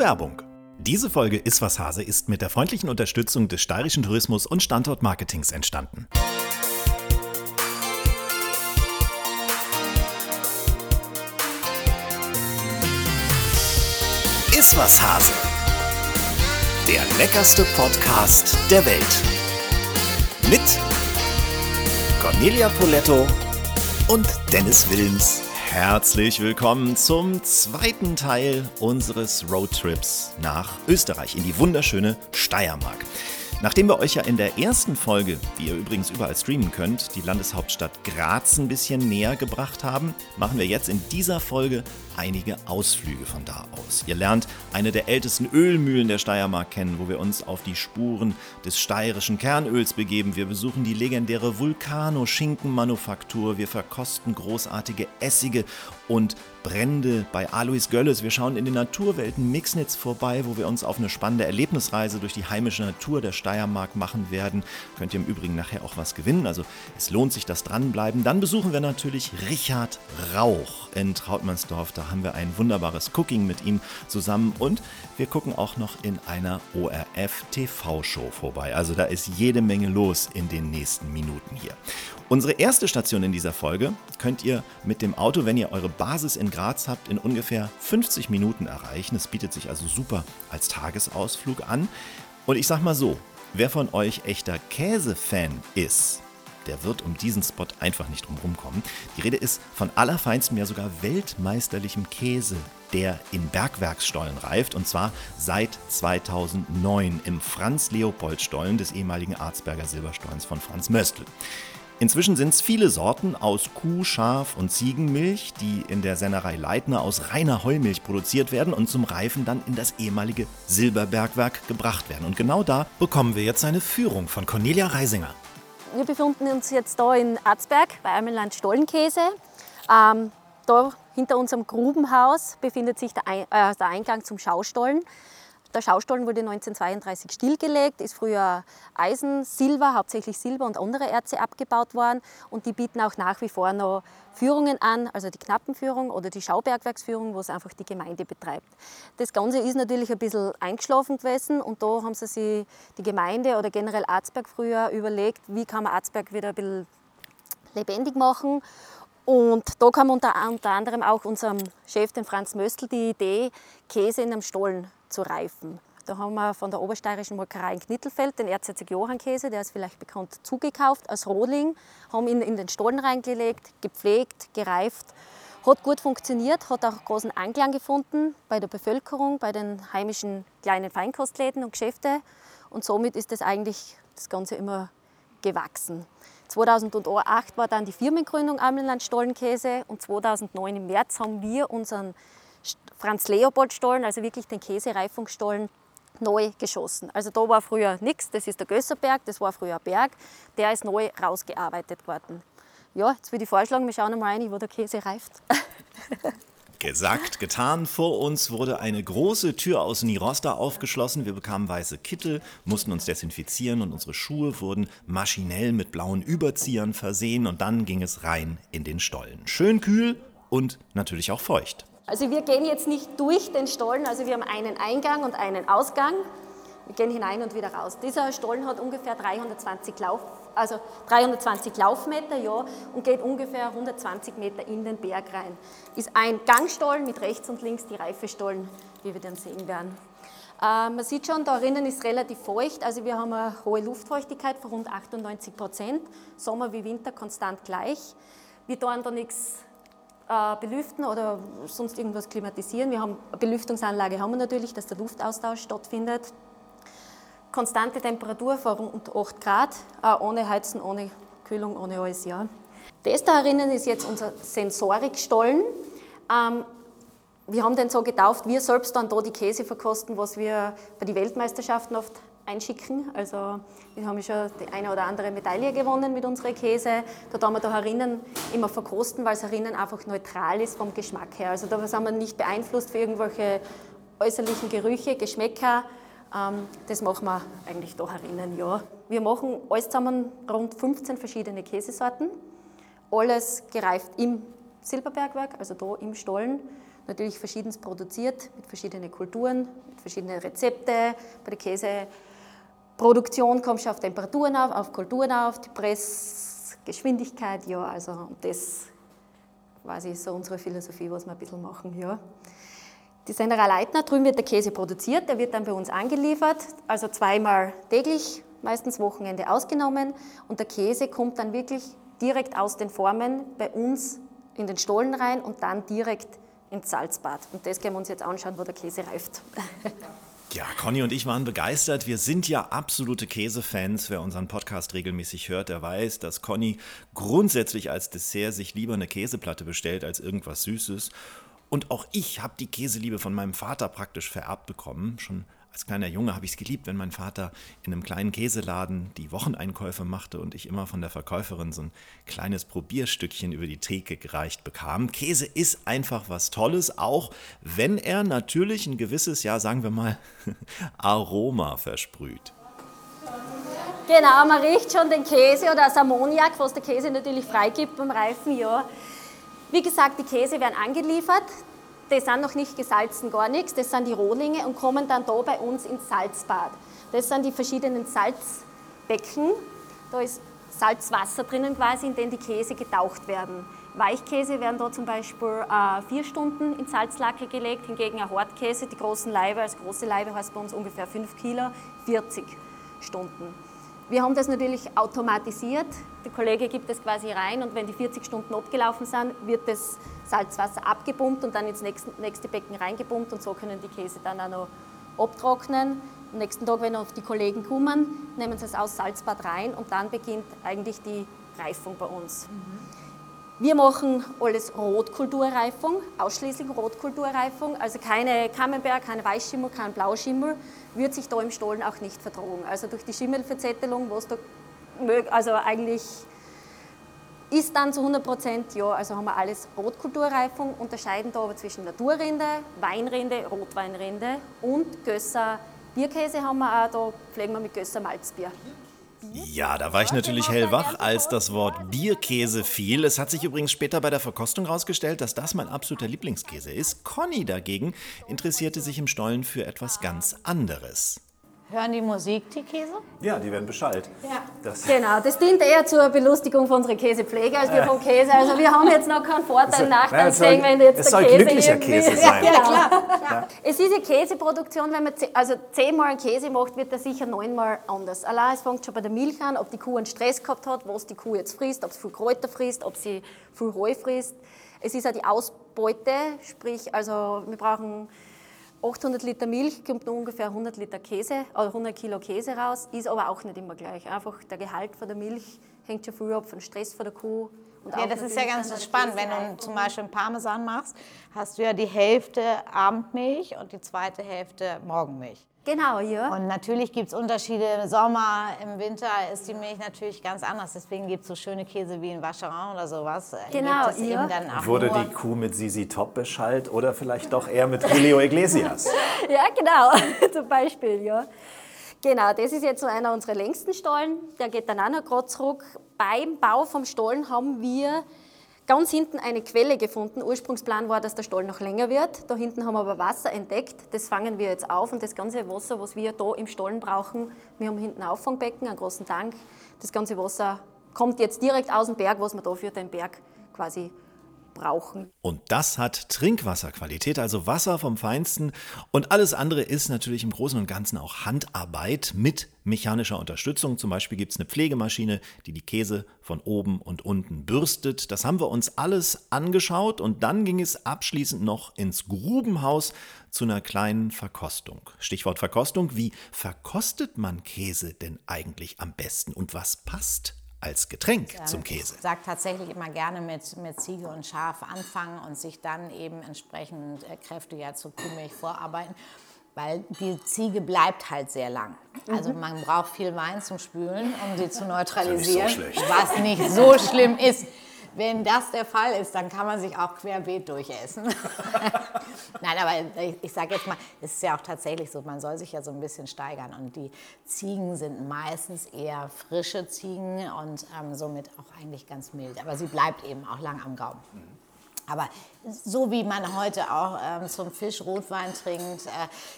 Werbung. Diese Folge Iswas Hase ist mit der freundlichen Unterstützung des Steirischen Tourismus und Standortmarketings entstanden. Iswas Hase. Der leckerste Podcast der Welt. Mit Cornelia Poletto und Dennis Wilms. Herzlich willkommen zum zweiten Teil unseres Roadtrips nach Österreich in die wunderschöne Steiermark. Nachdem wir euch ja in der ersten Folge, die ihr übrigens überall streamen könnt, die Landeshauptstadt Graz ein bisschen näher gebracht haben, machen wir jetzt in dieser Folge einige Ausflüge von da aus. Ihr lernt eine der ältesten Ölmühlen der Steiermark kennen, wo wir uns auf die Spuren des steirischen Kernöls begeben. Wir besuchen die legendäre Vulcano-Schinkenmanufaktur. Wir verkosten großartige Essige und Brände bei Alois Gölles. Wir schauen in den Naturwelten Mixnitz vorbei, wo wir uns auf eine spannende Erlebnisreise durch die heimische Natur der Steiermark machen werden. Könnt ihr im Übrigen nachher auch was gewinnen, also es lohnt sich das Dranbleiben. Dann besuchen wir natürlich Richard Rauch in Trautmannsdorf. Da haben wir ein wunderbares Cooking mit ihm zusammen und wir gucken auch noch in einer ORF TV-Show vorbei. Also da ist jede Menge los in den nächsten Minuten hier. Unsere erste Station in dieser Folge könnt ihr mit dem Auto, wenn ihr eure Basis in Graz habt, in ungefähr 50 Minuten erreichen. Es bietet sich also super als Tagesausflug an. Und ich sag mal so, wer von euch echter Käsefan ist, der wird um diesen Spot einfach nicht drum kommen. Die Rede ist von allerfeinstem, ja sogar weltmeisterlichem Käse, der in Bergwerksstollen reift und zwar seit 2009 im Franz-Leopold-Stollen des ehemaligen Arzberger Silberstollens von Franz Möstl. Inzwischen sind es viele Sorten aus Kuh, Schaf und Ziegenmilch, die in der Sennerei Leitner aus reiner Heumilch produziert werden und zum Reifen dann in das ehemalige Silberbergwerk gebracht werden. Und genau da bekommen wir jetzt eine Führung von Cornelia Reisinger. Wir befinden uns jetzt da in Arzberg bei Almenland Stollenkäse. Ähm, da hinter unserem Grubenhaus befindet sich der, Ein äh, der Eingang zum Schaustollen. Der Schaustollen wurde 1932 stillgelegt, ist früher Eisen, Silber, hauptsächlich Silber und andere Erze abgebaut worden und die bieten auch nach wie vor noch Führungen an, also die Knappenführung oder die Schaubergwerksführung, wo es einfach die Gemeinde betreibt. Das Ganze ist natürlich ein bisschen eingeschlafen gewesen und da haben sie sich die Gemeinde oder generell Arzberg früher überlegt, wie kann man Arzberg wieder ein bisschen lebendig machen und da kam unter, unter anderem auch unserem Chef, den Franz Möstl, die Idee, Käse in einem Stollen zu reifen. Da haben wir von der obersteirischen Molkerei in Knittelfeld den Erzherzog Johann Käse, der ist vielleicht bekannt, zugekauft als Rohling, haben ihn in den Stollen reingelegt, gepflegt, gereift. Hat gut funktioniert, hat auch großen Anklang gefunden bei der Bevölkerung, bei den heimischen kleinen Feinkostläden und Geschäften. Und somit ist das eigentlich das Ganze immer gewachsen. 2008 war dann die Firmengründung Almenland Stollenkäse und 2009 im März haben wir unseren Franz Leopold Stollen, also wirklich den Käsereifungsstollen, neu geschossen. Also da war früher nichts, das ist der Gösserberg, das war früher ein Berg, der ist neu rausgearbeitet worden. Ja, jetzt würde ich vorschlagen, wir schauen mal rein, wo der Käse reift. Gesagt, getan. Vor uns wurde eine große Tür aus Nirosta aufgeschlossen. Wir bekamen weiße Kittel, mussten uns desinfizieren und unsere Schuhe wurden maschinell mit blauen Überziehern versehen und dann ging es rein in den Stollen. Schön kühl und natürlich auch feucht. Also wir gehen jetzt nicht durch den Stollen, also wir haben einen Eingang und einen Ausgang. Wir gehen hinein und wieder raus. Dieser Stollen hat ungefähr 320, Lauf, also 320 Laufmeter ja, und geht ungefähr 120 Meter in den Berg rein. Ist ein Gangstollen mit rechts und links die Reifestollen, wie wir dann sehen werden. Äh, man sieht schon, da drinnen ist relativ feucht, also wir haben eine hohe Luftfeuchtigkeit von rund 98 Prozent, Sommer wie Winter konstant gleich. Wir tun da nichts äh, belüften oder sonst irgendwas klimatisieren. Wir haben eine Belüftungsanlage haben wir natürlich, dass der Luftaustausch stattfindet konstante Temperatur von rund 8 Grad, ohne Heizen, ohne Kühlung, ohne alles. Ja. Das da drinnen ist jetzt unser Sensorikstollen. Ähm, wir haben den so getauft, wir selbst dann da die Käse verkosten, was wir bei den Weltmeisterschaften oft einschicken. Also wir haben schon die eine oder andere Medaille gewonnen mit unserer Käse. Da tun wir da herinnen immer verkosten, weil es herinnen einfach neutral ist vom Geschmack her. Also da sind wir nicht beeinflusst für irgendwelche äußerlichen Gerüche, Geschmäcker, ähm, das machen wir eigentlich da herinnen, ja. Wir machen alles zusammen rund 15 verschiedene Käsesorten. Alles gereift im Silberbergwerk, also da im Stollen. natürlich verschiedenes produziert, mit verschiedenen Kulturen, mit verschiedenen Rezepte. Bei der Käseproduktion kommst du auf Temperaturen auf, auf Kulturen auf, die Pressgeschwindigkeit, ja, also das quasi so unsere Philosophie, was wir ein bisschen machen, ja. Die Senderer Leitner, drüben wird der Käse produziert, der wird dann bei uns angeliefert, also zweimal täglich, meistens Wochenende ausgenommen und der Käse kommt dann wirklich direkt aus den Formen bei uns in den Stollen rein und dann direkt ins Salzbad. Und das können wir uns jetzt anschauen, wo der Käse reift. Ja, Conny und ich waren begeistert. Wir sind ja absolute Käsefans. Wer unseren Podcast regelmäßig hört, der weiß, dass Conny grundsätzlich als Dessert sich lieber eine Käseplatte bestellt als irgendwas Süßes. Und auch ich habe die Käseliebe von meinem Vater praktisch vererbt bekommen. Schon als kleiner Junge habe ich es geliebt, wenn mein Vater in einem kleinen Käseladen die Wocheneinkäufe machte und ich immer von der Verkäuferin so ein kleines Probierstückchen über die Theke gereicht bekam. Käse ist einfach was Tolles, auch wenn er natürlich ein gewisses, ja sagen wir mal, Aroma versprüht. Genau, man riecht schon den Käse oder das Ammoniak, was der Käse natürlich freigibt beim Reifen, ja. Wie gesagt, die Käse werden angeliefert. Die sind noch nicht gesalzen, gar nichts. Das sind die Rohlinge und kommen dann da bei uns ins Salzbad. Das sind die verschiedenen Salzbecken. Da ist Salzwasser drinnen quasi, in dem die Käse getaucht werden. Weichkäse werden da zum Beispiel äh, vier Stunden in Salzlacke gelegt, hingegen ein Hartkäse, die großen Laibe, als große Laibe heißt bei uns ungefähr 5 Kilo, 40 Stunden. Wir haben das natürlich automatisiert. Der Kollege gibt das quasi rein und wenn die 40 Stunden abgelaufen sind, wird das Salzwasser abgepumpt und dann ins nächste Becken reingepumpt und so können die Käse dann auch noch abtrocknen. Am nächsten Tag, wenn die Kollegen kommen, nehmen sie es aus Salzbad rein und dann beginnt eigentlich die Reifung bei uns. Mhm. Wir machen alles Rotkulturreifung, ausschließlich Rotkulturreifung, also keine Camembert, kein Weißschimmel, kein Blauschimmel, wird sich da im Stollen auch nicht verdrohen. Also durch die Schimmelverzettelung, was da also eigentlich ist dann zu 100 Prozent, ja, also haben wir alles Rotkulturreifung, unterscheiden da aber zwischen Naturrinde, Weinrinde, Rotweinrinde und Gösser Bierkäse haben wir auch, da pflegen wir mit Gösser Malzbier. Ja, da war ich natürlich hellwach, als das Wort Bierkäse fiel. Es hat sich übrigens später bei der Verkostung herausgestellt, dass das mein absoluter Lieblingskäse ist. Conny dagegen interessierte sich im Stollen für etwas ganz anderes. Hören die Musik, die Käse? Ja, die werden beschallt. Ja. Das genau, das dient eher zur Belustigung von unserer Käsepflege als wir vom Käse. Also wir haben jetzt noch keinen Vorteil, Nachteil sehen, wenn jetzt es der soll Käse glücklicher Käse sein. Ja, klar. Ja. Es ist eine Käseproduktion, wenn man also zehnmal einen Käse macht, wird er sicher neunmal anders. Allein es fängt schon bei der Milch an, ob die Kuh einen Stress gehabt hat, was die Kuh jetzt frisst, ob sie viel Kräuter frisst, ob sie viel Heu frisst. Es ist auch die Ausbeute, sprich, also wir brauchen 800 Liter Milch kommt nur ungefähr 100 Liter Käse, oder 100 Kilo Käse raus, ist aber auch nicht immer gleich. Einfach der Gehalt von der Milch hängt schon früher ab von Stress von der Kuh. ja, das ist ja ganz spannend. Wenn du zum Beispiel einen Parmesan machst, hast du ja die Hälfte Abendmilch und die zweite Hälfte Morgenmilch. Genau, ja. Und natürlich gibt es Unterschiede. Im Sommer, im Winter ist die Milch natürlich ganz anders. Deswegen gibt es so schöne Käse wie in Vacherin oder sowas. Genau, ja. Wurde die Kuh mit Sisi Top beschallt oder vielleicht doch eher mit Julio Iglesias? ja, genau, zum Beispiel, ja. Genau, das ist jetzt so einer unserer längsten Stollen. Der geht dann auch noch gerade zurück. Beim Bau vom Stollen haben wir ganz hinten eine Quelle gefunden. Ursprungsplan war, dass der Stall noch länger wird. Da hinten haben wir aber Wasser entdeckt. Das fangen wir jetzt auf und das ganze Wasser, was wir da im Stollen brauchen, wir haben hinten Auffangbecken, einen großen Tank. Das ganze Wasser kommt jetzt direkt aus dem Berg, was wir da für den Berg quasi brauchen. Und das hat Trinkwasserqualität, also Wasser vom Feinsten. Und alles andere ist natürlich im Großen und Ganzen auch Handarbeit mit mechanischer Unterstützung. Zum Beispiel gibt es eine Pflegemaschine, die die Käse von oben und unten bürstet. Das haben wir uns alles angeschaut und dann ging es abschließend noch ins Grubenhaus zu einer kleinen Verkostung. Stichwort Verkostung. Wie verkostet man Käse denn eigentlich am besten und was passt als Getränk ja, zum Käse. Ich sage tatsächlich immer gerne mit, mit Ziege und Schaf anfangen und sich dann eben entsprechend äh, kräftiger zur Kuhmilch vorarbeiten. Weil die Ziege bleibt halt sehr lang. Also mhm. man braucht viel Wein zum Spülen, um sie zu neutralisieren, nicht so was nicht so schlimm ist. Wenn das der Fall ist, dann kann man sich auch querbeet durchessen. Nein, aber ich, ich sage jetzt mal, es ist ja auch tatsächlich so, man soll sich ja so ein bisschen steigern. Und die Ziegen sind meistens eher frische Ziegen und ähm, somit auch eigentlich ganz mild. Aber sie bleibt eben auch lang am Gaumen. Aber so wie man heute auch ähm, zum Fisch Rotwein trinkt, äh,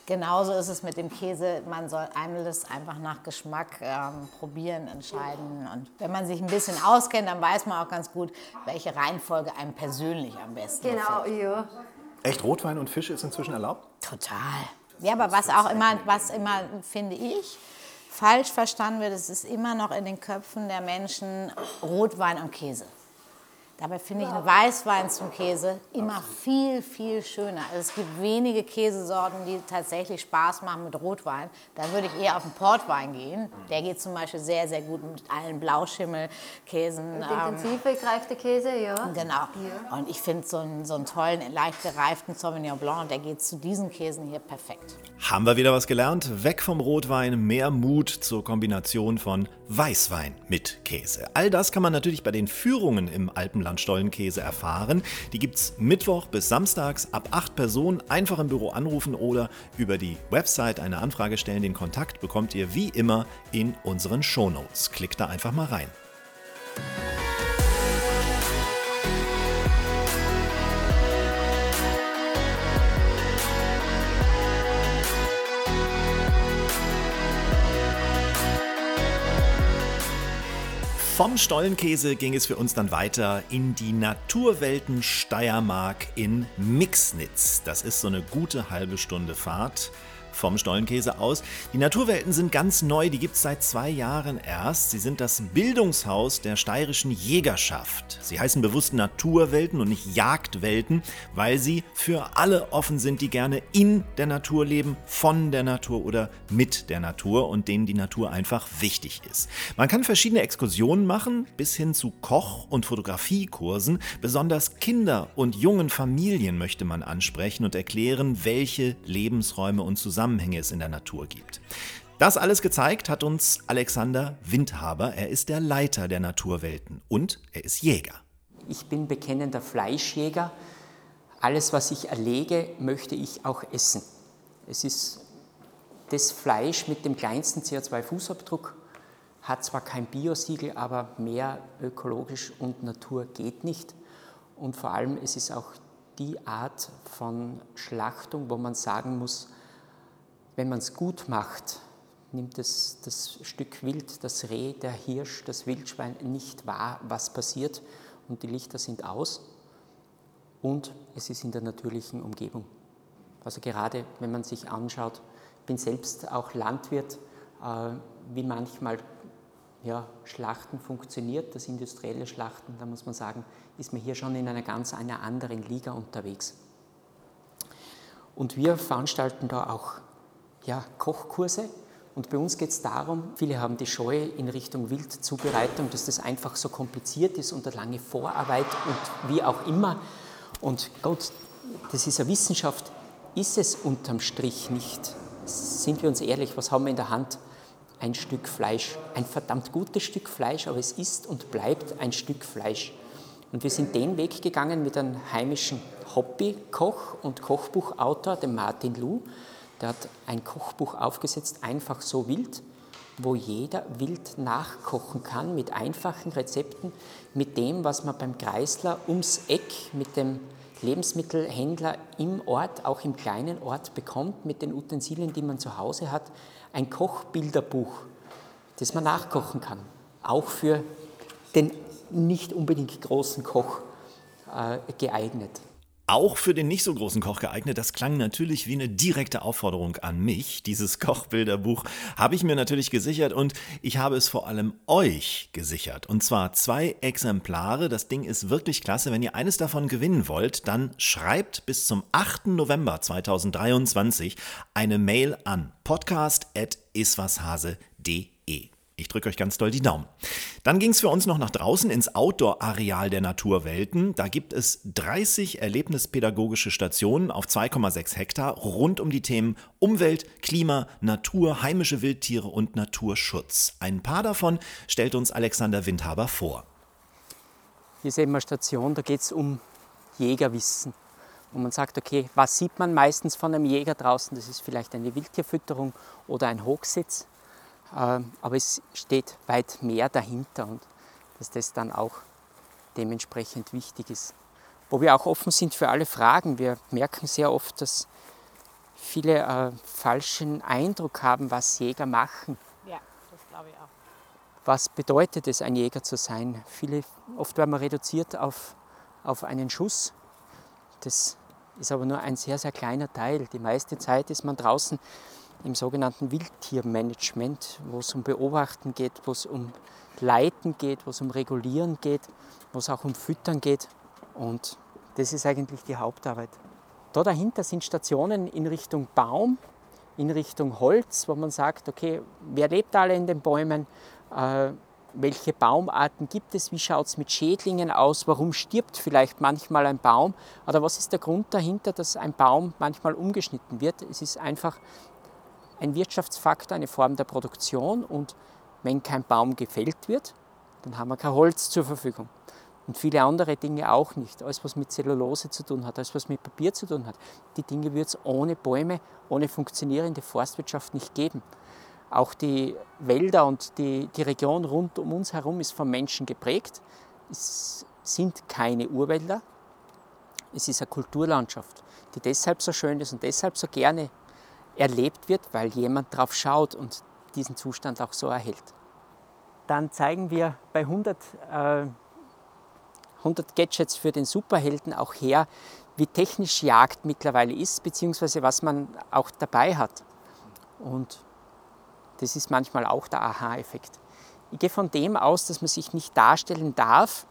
genauso ist es mit dem Käse. Man soll alles einfach nach Geschmack ähm, probieren, entscheiden. Und wenn man sich ein bisschen auskennt, dann weiß man auch ganz gut, welche Reihenfolge einem persönlich am besten Genau, gefällt. ja. Echt, Rotwein und Fisch ist inzwischen erlaubt? Total. Ja, aber was auch immer, was immer, finde ich, falsch verstanden wird, es ist immer noch in den Köpfen der Menschen Rotwein und Käse. Dabei finde ich einen Weißwein zum Käse immer viel, viel schöner. Also es gibt wenige Käsesorten, die tatsächlich Spaß machen mit Rotwein. Da würde ich eher auf den Portwein gehen. Der geht zum Beispiel sehr, sehr gut mit allen Blauschimmelkäsen. Mit ähm, intensiv gereifter Käse, ja. Genau. Und ich finde so einen, so einen tollen, leicht gereiften Sauvignon Blanc, der geht zu diesen Käsen hier perfekt. Haben wir wieder was gelernt? Weg vom Rotwein, mehr Mut zur Kombination von Weißwein mit Käse. All das kann man natürlich bei den Führungen im Alpenland Stollenkäse erfahren. Die gibt's Mittwoch bis Samstags ab acht Personen. Einfach im Büro anrufen oder über die Website eine Anfrage stellen. Den Kontakt bekommt ihr wie immer in unseren Shownotes. Klickt da einfach mal rein. Vom Stollenkäse ging es für uns dann weiter in die Naturwelten Steiermark in Mixnitz. Das ist so eine gute halbe Stunde Fahrt vom Stollenkäse aus. Die Naturwelten sind ganz neu, die gibt es seit zwei Jahren erst. Sie sind das Bildungshaus der steirischen Jägerschaft. Sie heißen bewusst Naturwelten und nicht Jagdwelten, weil sie für alle offen sind, die gerne in der Natur leben, von der Natur oder mit der Natur und denen die Natur einfach wichtig ist. Man kann verschiedene Exkursionen machen, bis hin zu Koch- und Fotografiekursen. Besonders Kinder und jungen Familien möchte man ansprechen und erklären, welche Lebensräume und Zusammenhänge es in der Natur gibt. Das alles gezeigt hat uns Alexander Windhaber. Er ist der Leiter der Naturwelten und er ist Jäger. Ich bin bekennender Fleischjäger. Alles, was ich erlege, möchte ich auch essen. Es ist das Fleisch mit dem kleinsten CO2-Fußabdruck, hat zwar kein Biosiegel, aber mehr ökologisch und Natur geht nicht. Und vor allem, es ist auch die Art von Schlachtung, wo man sagen muss, wenn man es gut macht, nimmt es das Stück Wild, das Reh, der Hirsch, das Wildschwein nicht wahr, was passiert und die Lichter sind aus und es ist in der natürlichen Umgebung. Also gerade wenn man sich anschaut, ich bin selbst auch Landwirt, äh, wie manchmal ja, Schlachten funktioniert, das industrielle Schlachten, da muss man sagen, ist man hier schon in einer ganz einer anderen Liga unterwegs. Und wir veranstalten da auch ja, Kochkurse. Und bei uns geht es darum, viele haben die Scheue in Richtung Wildzubereitung, dass das einfach so kompliziert ist und eine lange Vorarbeit und wie auch immer. Und Gott, das ist eine Wissenschaft, ist es unterm Strich nicht. Sind wir uns ehrlich, was haben wir in der Hand? Ein Stück Fleisch. Ein verdammt gutes Stück Fleisch, aber es ist und bleibt ein Stück Fleisch. Und wir sind den Weg gegangen mit einem heimischen Hobbykoch und Kochbuchautor, dem Martin Lu. Der hat ein Kochbuch aufgesetzt, einfach so wild, wo jeder wild nachkochen kann mit einfachen Rezepten, mit dem, was man beim Kreisler ums Eck mit dem Lebensmittelhändler im Ort, auch im kleinen Ort bekommt, mit den Utensilien, die man zu Hause hat. Ein Kochbilderbuch, das man nachkochen kann. Auch für den nicht unbedingt großen Koch äh, geeignet auch für den nicht so großen Koch geeignet. Das klang natürlich wie eine direkte Aufforderung an mich. Dieses Kochbilderbuch habe ich mir natürlich gesichert und ich habe es vor allem euch gesichert. Und zwar zwei Exemplare. Das Ding ist wirklich klasse. Wenn ihr eines davon gewinnen wollt, dann schreibt bis zum 8. November 2023 eine Mail an podcast.iswashase.de. Ich drücke euch ganz doll die Daumen. Dann ging es für uns noch nach draußen ins Outdoor-Areal der Naturwelten. Da gibt es 30 erlebnispädagogische Stationen auf 2,6 Hektar rund um die Themen Umwelt, Klima, Natur, heimische Wildtiere und Naturschutz. Ein paar davon stellt uns Alexander Windhaber vor. Hier sehen wir eine Station, da geht es um Jägerwissen. Und man sagt, okay, was sieht man meistens von einem Jäger draußen? Das ist vielleicht eine Wildtierfütterung oder ein Hochsitz. Ähm, aber es steht weit mehr dahinter und dass das dann auch dementsprechend wichtig ist. wo wir auch offen sind für alle Fragen. Wir merken sehr oft, dass viele äh, falschen Eindruck haben, was Jäger machen. Ja, das glaube ich auch. Was bedeutet es, ein Jäger zu sein? Viele, oft werden wir reduziert auf, auf einen Schuss. Das ist aber nur ein sehr, sehr kleiner Teil. Die meiste Zeit ist man draußen im sogenannten Wildtiermanagement, wo es um Beobachten geht, wo es um Leiten geht, wo es um Regulieren geht, wo es auch um Füttern geht. Und das ist eigentlich die Hauptarbeit. Da dahinter sind Stationen in Richtung Baum, in Richtung Holz, wo man sagt, okay, wer lebt alle in den Bäumen? Äh, welche Baumarten gibt es? Wie schaut es mit Schädlingen aus? Warum stirbt vielleicht manchmal ein Baum? Oder was ist der Grund dahinter, dass ein Baum manchmal umgeschnitten wird? Es ist einfach ein Wirtschaftsfaktor, eine Form der Produktion und wenn kein Baum gefällt wird, dann haben wir kein Holz zur Verfügung. Und viele andere Dinge auch nicht. Alles, was mit Zellulose zu tun hat, alles, was mit Papier zu tun hat. Die Dinge wird es ohne Bäume, ohne funktionierende Forstwirtschaft nicht geben. Auch die Wälder und die, die Region rund um uns herum ist vom Menschen geprägt. Es sind keine Urwälder. Es ist eine Kulturlandschaft, die deshalb so schön ist und deshalb so gerne erlebt wird, weil jemand drauf schaut und diesen Zustand auch so erhält. Dann zeigen wir bei 100 äh, 100 Gadgets für den Superhelden auch her, wie technisch Jagd mittlerweile ist, beziehungsweise was man auch dabei hat. Und das ist manchmal auch der Aha-Effekt. Ich gehe von dem aus, dass man sich nicht darstellen darf,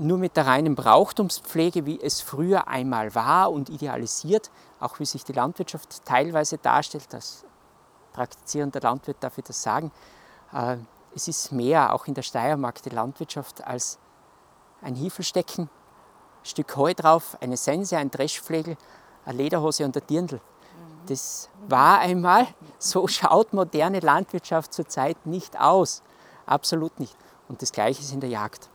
nur mit der reinen Brauchtumspflege, wie es früher einmal war und idealisiert, auch wie sich die Landwirtschaft teilweise darstellt. Als praktizierender Landwirt darf ich das sagen. Äh, es ist mehr, auch in der Steiermark, die Landwirtschaft als ein Hiefelstecken, ein Stück Heu drauf, eine Sense, ein Dreschflegel, eine Lederhose und ein Dirndl. Das war einmal, so schaut moderne Landwirtschaft zurzeit nicht aus. Absolut nicht. Und das Gleiche ist in der Jagd.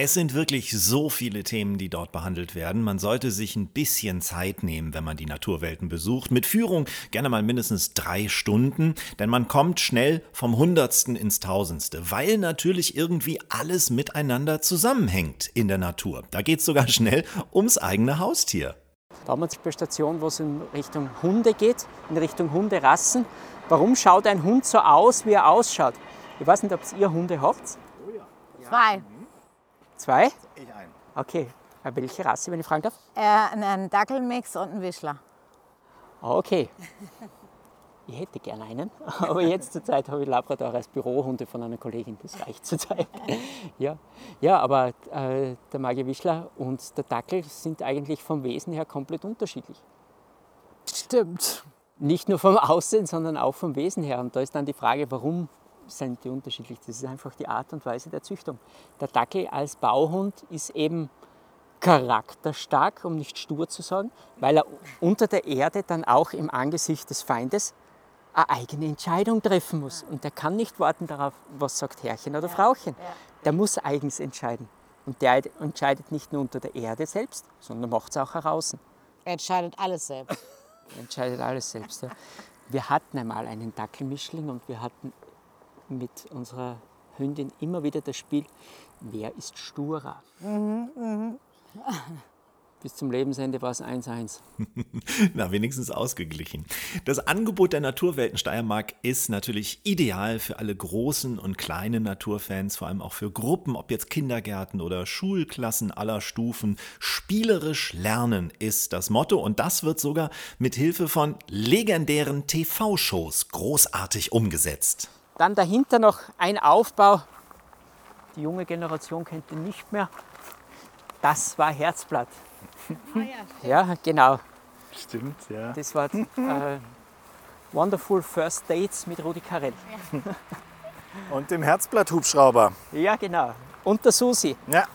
Es sind wirklich so viele Themen, die dort behandelt werden. Man sollte sich ein bisschen Zeit nehmen, wenn man die Naturwelten besucht. Mit Führung gerne mal mindestens drei Stunden, denn man kommt schnell vom Hundertsten ins Tausendste, weil natürlich irgendwie alles miteinander zusammenhängt in der Natur. Da geht es sogar schnell ums eigene Haustier. Da haben wir eine Station, wo es in Richtung Hunde geht, in Richtung Hunderassen. Warum schaut ein Hund so aus, wie er ausschaut? Ich weiß nicht, ob ihr Hunde habt. Zwei. Zwei? Ich ein. Okay. Welche Rasse, wenn ich fragen darf? Äh, ein Dackelmix und ein Wischler. Okay. Ich hätte gern einen, aber jetzt zur Zeit habe ich Labrador als Bürohunde von einer Kollegin. Das reicht zur Zeit. Ja, ja aber äh, der Magier-Wischler und der Dackel sind eigentlich vom Wesen her komplett unterschiedlich. Stimmt. Nicht nur vom Aussehen, sondern auch vom Wesen her. Und da ist dann die Frage, warum sind die unterschiedlich? Das ist einfach die Art und Weise der Züchtung. Der Dackel als Bauhund ist eben charakterstark, um nicht stur zu sagen, weil er unter der Erde dann auch im Angesicht des Feindes eine eigene Entscheidung treffen muss. Und der kann nicht warten darauf, was sagt Herrchen oder Frauchen. Der muss eigens entscheiden. Und der entscheidet nicht nur unter der Erde selbst, sondern macht es auch heraus. Er entscheidet alles selbst. Er entscheidet alles selbst. Ja. Wir hatten einmal einen Dackelmischling und wir hatten mit unserer Hündin immer wieder das Spiel, wer ist sturer? Bis zum Lebensende war es 1-1. Na, wenigstens ausgeglichen. Das Angebot der Naturwelten Steiermark ist natürlich ideal für alle großen und kleinen Naturfans, vor allem auch für Gruppen, ob jetzt Kindergärten oder Schulklassen aller Stufen. Spielerisch lernen ist das Motto und das wird sogar mit Hilfe von legendären TV-Shows großartig umgesetzt. Dann dahinter noch ein Aufbau. Die junge Generation kennt ihn nicht mehr. Das war Herzblatt. ja, genau. Stimmt, ja. Das war äh, Wonderful First Dates mit Rudi Carell. Und dem Herzblatt-Hubschrauber. Ja, genau. Und der Susi. Ja.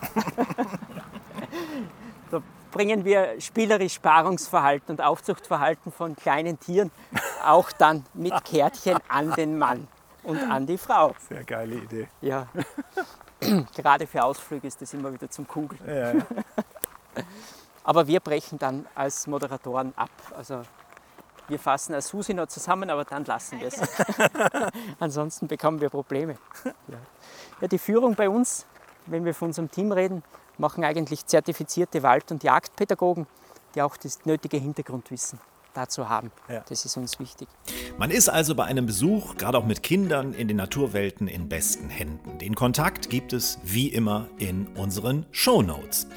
Da bringen wir spielerisch Paarungsverhalten und Aufzuchtverhalten von kleinen Tieren auch dann mit Kärtchen an den Mann und an die Frau. Sehr geile Idee. Ja. Gerade für Ausflüge ist das immer wieder zum Kugeln. Ja, ja. Aber wir brechen dann als Moderatoren ab. Also wir fassen als Susi noch zusammen, aber dann lassen wir es. Ansonsten bekommen wir Probleme. Ja. ja, die Führung bei uns wenn wir von unserem Team reden, machen eigentlich zertifizierte Wald- und Jagdpädagogen, die auch das nötige Hintergrundwissen dazu haben. Ja. Das ist uns wichtig. Man ist also bei einem Besuch, gerade auch mit Kindern, in den Naturwelten in besten Händen. Den Kontakt gibt es wie immer in unseren Shownotes.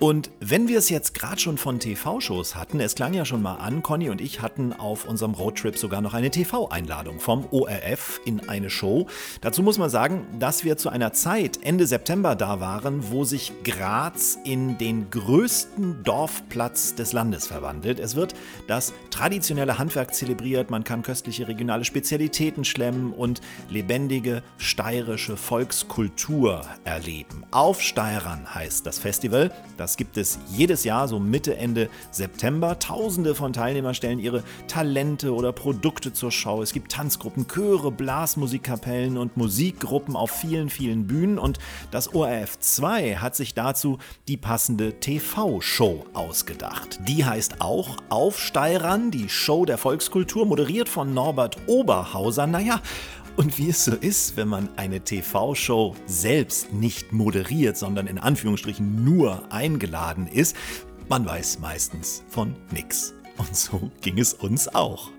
Und wenn wir es jetzt gerade schon von TV-Shows hatten, es klang ja schon mal an, Conny und ich hatten auf unserem Roadtrip sogar noch eine TV-Einladung vom ORF in eine Show. Dazu muss man sagen, dass wir zu einer Zeit Ende September da waren, wo sich Graz in den größten Dorfplatz des Landes verwandelt. Es wird das traditionelle Handwerk zelebriert, man kann köstliche regionale Spezialitäten schlemmen und lebendige steirische Volkskultur erleben. Auf Steirern heißt das Festival. Das gibt es jedes Jahr, so Mitte, Ende September. Tausende von Teilnehmern stellen ihre Talente oder Produkte zur Schau. Es gibt Tanzgruppen, Chöre, Blasmusikkapellen und Musikgruppen auf vielen, vielen Bühnen. Und das ORF 2 hat sich dazu die passende TV-Show ausgedacht. Die heißt auch Auf Steirern, die Show der Volkskultur, moderiert von Norbert Oberhauser. Naja, und wie es so ist, wenn man eine TV-Show selbst nicht moderiert, sondern in Anführungsstrichen nur eingeladen ist, man weiß meistens von nix. Und so ging es uns auch.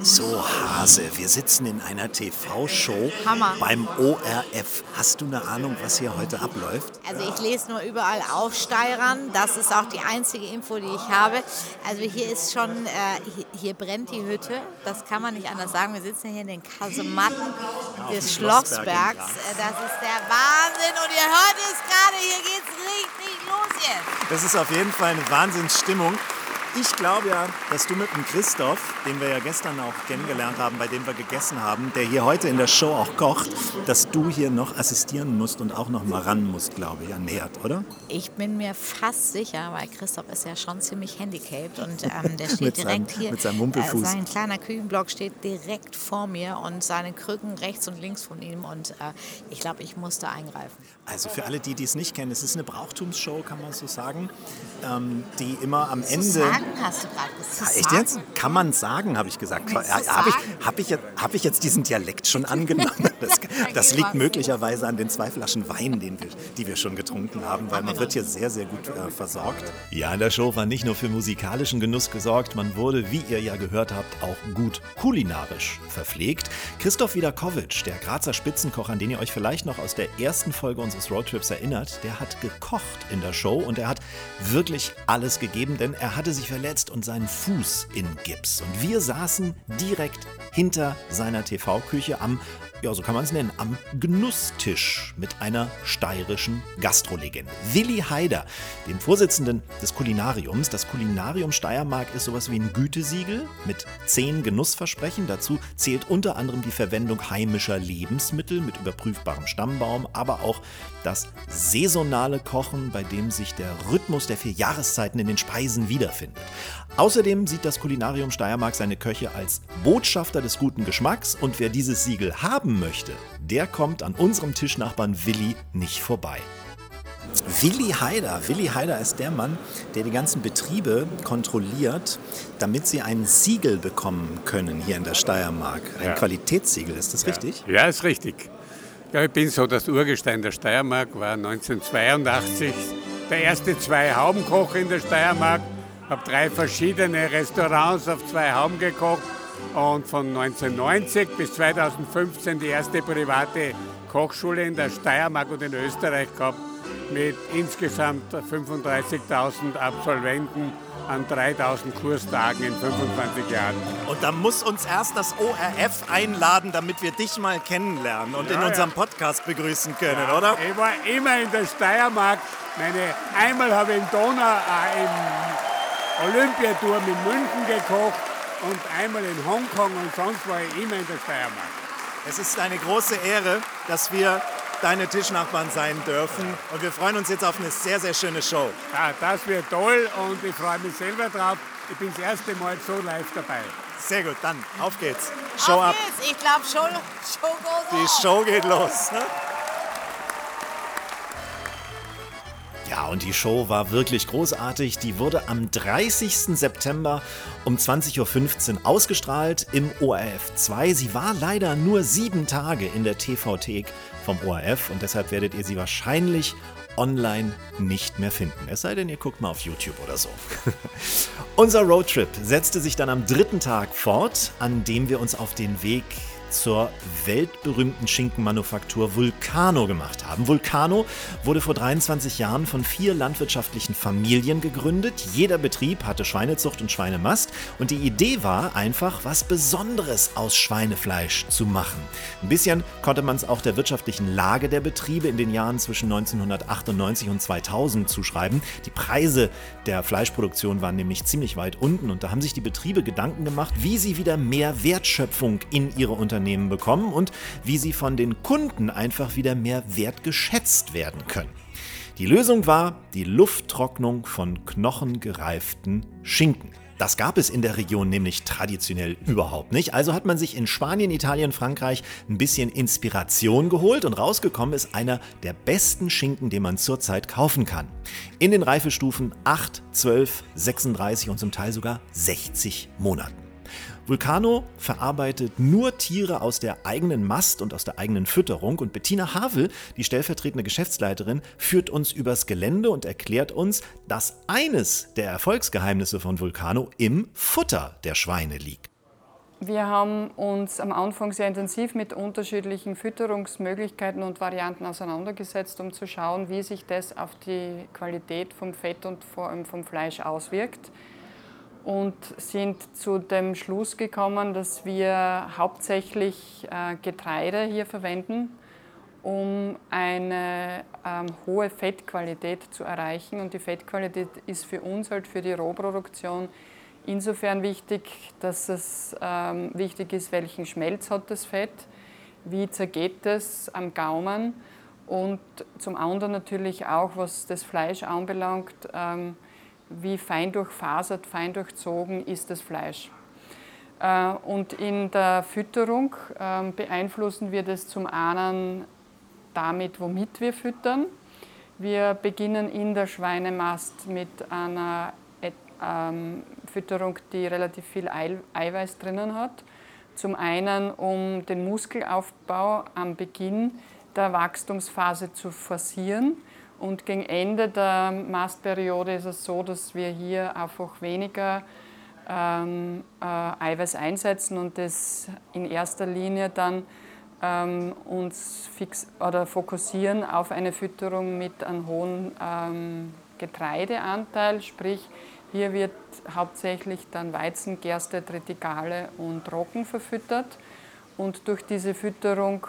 So, Hase, wir sitzen in einer TV-Show beim ORF. Hast du eine Ahnung, was hier heute abläuft? Also ich lese nur überall Aufsteirern. Das ist auch die einzige Info, die ich habe. Also hier ist schon, äh, hier, brennt die Hütte. Das kann man nicht anders sagen. Wir sitzen hier in den Kasematten des Schlossbergs. Äh, Das ist der Wahnsinn. Und ihr hört es gerade, hier geht's richtig los jetzt. Das ist auf jeden Fall eine Wahnsinnsstimmung. Ich glaube ja, dass du mit dem Christoph, den wir ja gestern auch kennengelernt haben, bei dem wir gegessen haben, der hier heute in der Show auch kocht, dass du hier noch assistieren musst und auch noch mal ran musst, glaube ich, ernährt, oder? Ich bin mir fast sicher, weil Christoph ist ja schon ziemlich handicapt und ähm, der steht Mit seinem- direkt hier. mit seinem Mumpelfuß. Äh, sein kleiner Küchenblock steht direkt vor mir und seine Krücken rechts und links von ihm und äh, ich glaube, ich musste eingreifen. Also für alle, die dies nicht kennen, es ist eine Brauchtumsshow, kann man so sagen, ähm, die immer am Ende... Sagen hast du gerade gesagt. Echt jetzt? Kann man sagen, habe ich gesagt. Habe ich, hab ich, jetzt- hab ich jetzt diesen Dialekt schon angenommen? Das, das liegt möglicherweise an den zwei Flaschen Wein, den wir, die wir schon getrunken haben, weil man wird hier sehr, sehr gut äh, versorgt. Ja, in der Show war nicht nur für musikalischen Genuss gesorgt, man wurde, wie ihr ja gehört habt, auch gut kulinarisch verpflegt. Christoph Wiederkowitsch, der Grazer Spitzenkoch, an den ihr euch vielleicht noch aus der ersten Folge unseres Roadtrips erinnert, der hat gekocht in der Show und er hat wirklich alles gegeben, denn er hatte sich verletzt und seinen Fuß in Gips. Und wir saßen direkt hinter seiner TV-Küche am, ja, so kann man es nennen, am Genusstisch mit einer steirischen Gastrolegende. Willi Haider, dem Vorsitzenden des Kulinariums. Das Kulinarium Steiermark ist sowas wie ein Gütesiegel mit zehn Genussversprechen. Dazu zählt unter anderem die Verwendung heimischer Lebensmittel mit überprüfbarem Stammbaum, aber auch das saisonale Kochen, bei dem sich der Rhythmus der vier Jahreszeiten in den Speisen wiederfindet. Außerdem sieht das Kulinarium Steiermark seine Köche als Botschafter des guten Geschmacks und wer dieses Siegel haben möchte, der kommt an unserem Tischnachbarn Willi nicht vorbei. Willi Haider. Willi Haider ist der Mann, der die ganzen Betriebe kontrolliert, damit sie ein Siegel bekommen können hier in der Steiermark. Ein Ja. Qualitätssiegel, ist das richtig? Ja, ist richtig. Ja, ich bin so das Urgestein der Steiermark, war 1982 der erste Zwei-Hauben-Koch in der Steiermark, habe drei verschiedene Restaurants auf zwei Hauben gekocht und von 1990 bis 2015 die erste private Kochschule in der Steiermark und in Österreich gehabt mit insgesamt 35.000 Absolventen an 3.000 Kurstagen in 25 Jahren. Und da muss uns erst das ORF einladen, damit wir dich mal kennenlernen und in Ja, unserem ja. Podcast begrüßen können, oder? Ich war immer in der Steiermark. Meine, einmal habe ich im Donau, äh, im Olympiaturm in München gekocht und einmal in Hongkong und sonst war ich immer in der Steiermark. Es ist eine große Ehre, dass wir deine Tischnachbarn sein dürfen. Und wir freuen uns jetzt auf eine sehr, sehr schöne Show. Ja, das wird toll und ich freue mich selber drauf. Ich bin das erste Mal so live dabei. Sehr gut, dann auf geht's. Show ab. Auf geht's. Ich glaube, Show, Show goes Die. Show geht los. Ja, und die Show war wirklich großartig. Die wurde am 30. September um 20.15 Uhr ausgestrahlt im ORF 2. Sie war leider nur sieben Tage in der TV-Thek vom ORF und deshalb werdet ihr sie wahrscheinlich online nicht mehr finden. Es sei denn, ihr guckt mal auf YouTube oder so. Unser Roadtrip setzte sich dann am dritten Tag fort, an dem wir uns auf den Weg zur weltberühmten Schinkenmanufaktur Vulcano gemacht haben. Vulcano wurde vor 23 Jahren von vier landwirtschaftlichen Familien gegründet. Jeder Betrieb hatte Schweinezucht und Schweinemast und die Idee war einfach, was Besonderes aus Schweinefleisch zu machen. Ein bisschen konnte man es auch der wirtschaftlichen Lage der Betriebe in den Jahren zwischen 1998 und 2000 zuschreiben. Die Preise der Fleischproduktion waren nämlich ziemlich weit unten und da haben sich die Betriebe Gedanken gemacht, wie sie wieder mehr Wertschöpfung in ihre Unternehmen Unternehmen bekommen und wie sie von den Kunden einfach wieder mehr wertgeschätzt werden können. Die Lösung war die Lufttrocknung von knochengereiften Schinken. Das gab es in der Region nämlich traditionell überhaupt nicht. Also hat man sich in Spanien, Italien, Frankreich ein bisschen Inspiration geholt und rausgekommen ist einer der besten Schinken, den man zurzeit kaufen kann. In den Reifestufen 8, 12, 36 und zum Teil sogar 60 Monaten. Vulcano verarbeitet nur Tiere aus der eigenen Mast und aus der eigenen Fütterung und Bettina Havel, die stellvertretende Geschäftsleiterin, führt uns übers Gelände und erklärt uns, dass eines der Erfolgsgeheimnisse von Vulcano im Futter der Schweine liegt. Wir haben uns am Anfang sehr intensiv mit unterschiedlichen Fütterungsmöglichkeiten und Varianten auseinandergesetzt, um zu schauen, wie sich das auf die Qualität vom Fett und vor allem vom Fleisch auswirkt und sind zu dem Schluss gekommen, dass wir hauptsächlich äh, Getreide hier verwenden, um eine ähm, hohe Fettqualität zu erreichen. Und die Fettqualität ist für uns halt für die Rohproduktion insofern wichtig, dass es ähm, wichtig ist, welchen Schmelz hat das Fett, wie zergeht es am Gaumen und zum anderen natürlich auch, was das Fleisch anbelangt, ähm, wie fein durchfasert, fein durchzogen ist das Fleisch. Äh, und in der Fütterung ähm, beeinflussen wir das zum einen damit, womit wir füttern. Wir beginnen in der Schweinemast mit einer ähm, Fütterung, die relativ viel Eiweiß drinnen hat. Zum einen, um den Muskelaufbau am Beginn der Wachstumsphase zu forcieren und gegen Ende der Mastperiode ist es so, dass wir hier einfach weniger ähm, äh, Eiweiß einsetzen und das in erster Linie dann ähm, uns fix oder fokussieren auf eine Fütterung mit einem hohen ähm, Getreideanteil, sprich hier wird hauptsächlich dann Weizen, Gerste, Tritikale und Roggen verfüttert. Und durch diese Fütterung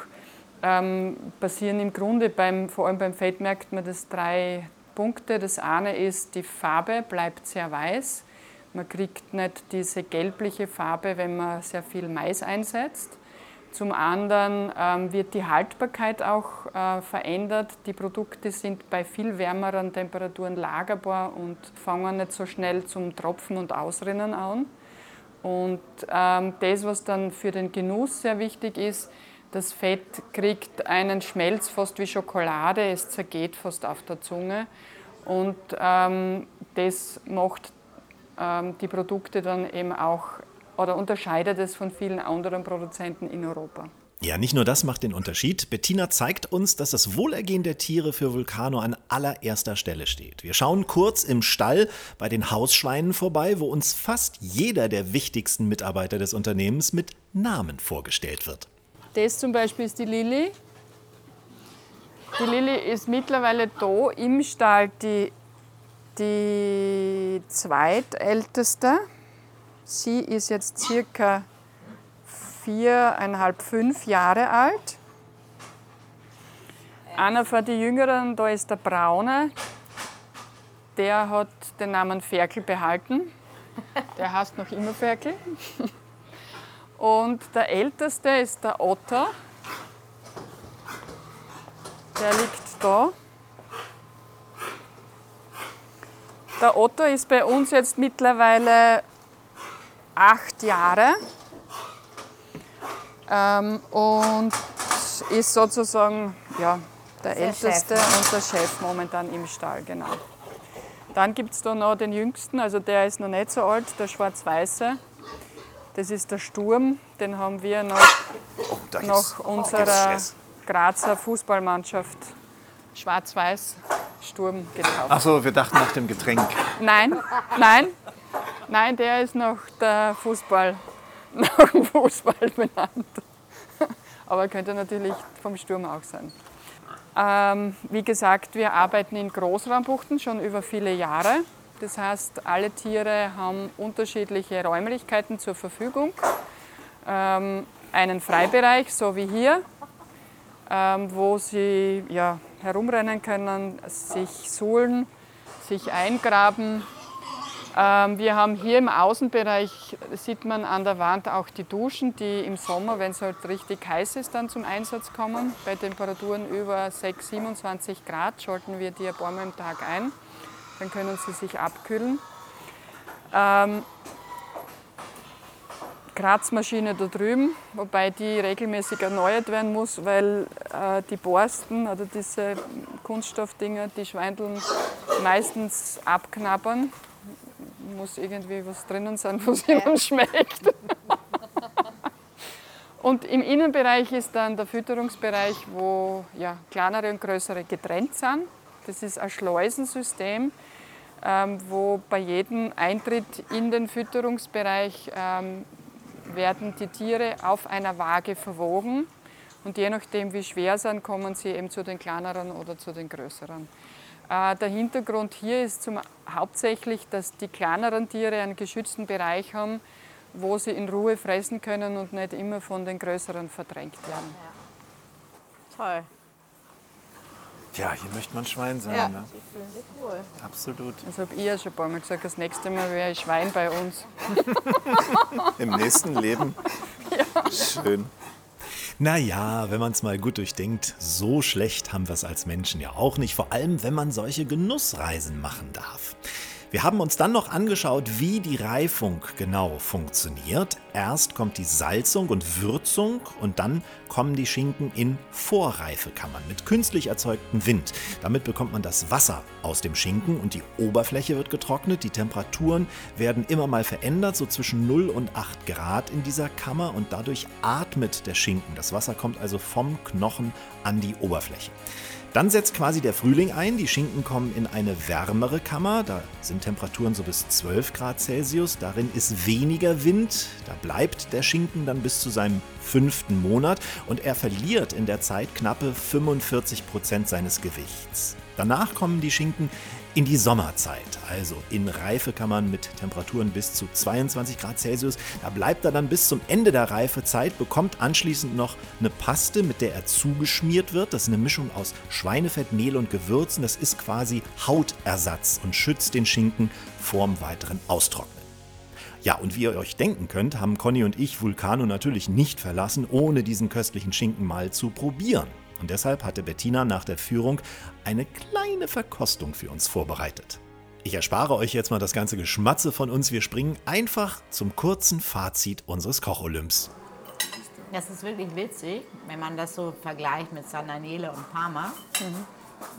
ähm, passieren im Grunde beim, vor allem beim Fett merkt man das drei Punkte. Das eine ist, die Farbe bleibt sehr weiß. Man kriegt nicht diese gelbliche Farbe, wenn man sehr viel Mais einsetzt. Zum anderen ähm, wird die Haltbarkeit auch äh, verändert. Die Produkte sind bei viel wärmeren Temperaturen lagerbar und fangen nicht so schnell zum Tropfen und Ausrinnen an. Und ähm, das, was dann für den Genuss sehr wichtig ist, das Fett kriegt einen Schmelz fast wie Schokolade, es zergeht fast auf der Zunge. Und ähm, das macht ähm, die Produkte dann eben auch oder unterscheidet es von vielen anderen Produzenten in Europa. Ja, nicht nur das macht den Unterschied. Bettina zeigt uns, dass das Wohlergehen der Tiere für Vulcano an allererster Stelle steht. Wir schauen kurz im Stall bei den Hausschweinen vorbei, wo uns fast jeder der wichtigsten Mitarbeiter des Unternehmens mit Namen vorgestellt wird. Das zum Beispiel ist die Lilly. Die Lilly ist mittlerweile da im Stall die, die zweitälteste. Sie ist jetzt circa viereinhalb, fünf Jahre alt. Einer von den Jüngeren, da ist der Braune. Der hat den Namen Ferkel behalten. Der heißt noch immer Ferkel. Und der älteste ist der Otter. Der liegt da. Der Otto ist bei uns jetzt mittlerweile acht Jahre ähm, und ist sozusagen ja, Der älteste Chef. und der Chef momentan im Stall, genau. Dann gibt es da noch den jüngsten, also der ist noch nicht so alt, der schwarz-weiße. Das ist der Sturm, den haben wir noch, Oh, gibt's- unserer. Grazer Fußballmannschaft schwarz-weiß Sturm gekauft. Ach so, wir dachten nach dem Getränk. Nein, nein, nein, der ist nach der Fußball, nach dem Fußball benannt. Aber könnte natürlich vom Sturm auch sein. Ähm, wie gesagt, wir arbeiten in Großraumbuchten schon über viele Jahre. Das heißt, alle Tiere haben unterschiedliche Räumlichkeiten zur Verfügung. Ähm, einen Freibereich, so wie hier, ähm, wo sie ja, herumrennen können, sich suhlen, sich eingraben. Ähm, wir haben hier im Außenbereich, sieht man an der Wand auch die Duschen, die im Sommer, wenn es halt richtig heiß ist, dann zum Einsatz kommen. Bei Temperaturen über 6, 27 Grad schalten wir die ein paar Mal am Tag ein. Dann können sie sich abkühlen. Ähm, Kratzmaschine da drüben, wobei die regelmäßig erneuert werden muss, weil äh, die Borsten oder diese Kunststoffdinger, die Schweindeln meistens abknabbern. Muss irgendwie was drinnen sein, was ihnen schmeckt. Und im Innenbereich ist dann der Fütterungsbereich, wo ja, kleinere und größere getrennt sind. Das ist ein Schleusensystem, wo bei jedem Eintritt in den Fütterungsbereich ähm, werden die Tiere auf einer Waage verwogen. Und je nachdem, wie schwer sie sind, kommen sie eben zu den kleineren oder zu den größeren. Äh, der Hintergrund hier ist zum, hauptsächlich, dass die kleineren Tiere einen geschützten Bereich haben, wo sie in Ruhe fressen können und nicht immer von den größeren verdrängt werden. Toll. Ja, hier möchte man Schwein sein. Ja, Ne? die fühlen sich wohl. Absolut. Das habe ich ja schon ein paar Mal gesagt, das nächste Mal wäre ich Schwein bei uns. Im nächsten Leben. Schön. Naja, wenn man es mal gut durchdenkt, so schlecht haben wir es als Menschen ja auch nicht, vor allem wenn man solche Genussreisen machen darf. Wir haben uns dann noch angeschaut, wie die Reifung genau funktioniert. Erst kommt die Salzung und Würzung und dann kommen die Schinken in Vorreifekammern mit künstlich erzeugtem Wind. Damit bekommt man das Wasser aus dem Schinken und die Oberfläche wird getrocknet. Die Temperaturen werden immer mal verändert, so zwischen 0 und 8 Grad in dieser Kammer und dadurch atmet der Schinken. Das Wasser kommt also vom Knochen an die Oberfläche. Dann setzt quasi der Frühling ein. Die Schinken kommen in eine wärmere Kammer. Da sind Temperaturen so bis 12 Grad Celsius. Darin ist weniger Wind. Da bleibt der Schinken dann bis zu seinem fünften Monat und er verliert in der Zeit knappe 45 Prozent seines Gewichts. Danach kommen die Schinken in die Sommerzeit, also in Reifekammern mit Temperaturen bis zu 22 Grad Celsius. Da bleibt er dann bis zum Ende der Reifezeit, bekommt anschließend noch eine Paste, mit der er zugeschmiert wird. Das ist eine Mischung aus Schweinefett, Mehl und Gewürzen. Das ist quasi Hautersatz und schützt den Schinken vorm weiteren Austrocknen. Ja, und wie ihr euch denken könnt, haben Conny und ich Vulcano natürlich nicht verlassen, ohne diesen köstlichen Schinken mal zu probieren. Und deshalb hatte Bettina nach der Führung eine kleine Verkostung für uns vorbereitet. Ich erspare euch jetzt mal das ganze Geschmatze von uns. Wir springen einfach zum kurzen Fazit unseres Koch-Olymps. Das ist wirklich witzig, wenn man das so vergleicht mit Sandanele und Parma.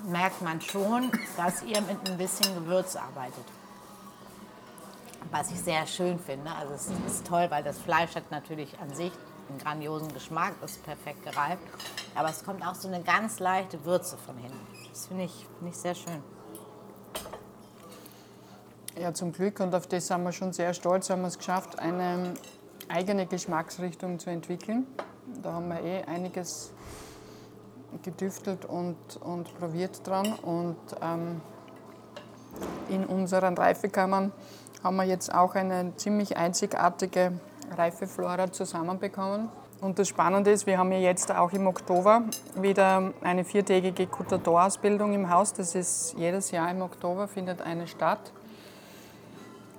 Merkt man schon, dass ihr mit ein bisschen Gewürz arbeitet. Was ich sehr schön finde. Also es ist toll, weil das Fleisch hat natürlich an sich einen grandiosen Geschmack, ist perfekt gereift. Aber es kommt auch so eine ganz leichte Würze von hinten. Das finde ich, finde ich sehr schön. Ja, zum Glück und auf das sind wir schon sehr stolz, haben wir es geschafft, eine eigene Geschmacksrichtung zu entwickeln. Da haben wir eh einiges gedüftelt und, und probiert dran. Und ähm, in unseren Reifekammern haben wir jetzt auch eine ziemlich einzigartige Reifeflora zusammenbekommen. Und das Spannende ist, wir haben ja jetzt auch im Oktober wieder eine viertägige Coutador-Ausbildung im Haus. Das ist jedes Jahr im Oktober, findet eine statt.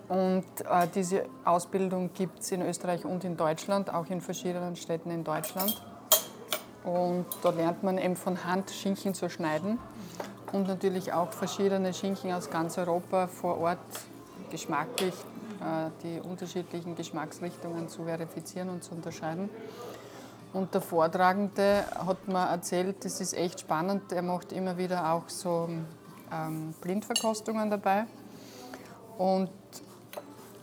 Und äh, diese Ausbildung gibt es in Österreich und in Deutschland, auch in verschiedenen Städten in Deutschland. Und da lernt man eben von Hand Schinken zu schneiden und natürlich auch verschiedene Schinken aus ganz Europa vor Ort geschmacklich die unterschiedlichen Geschmacksrichtungen zu verifizieren und zu unterscheiden. Und der Vortragende hat mir erzählt, das ist echt spannend, er macht immer wieder auch so ähm, Blindverkostungen dabei. Und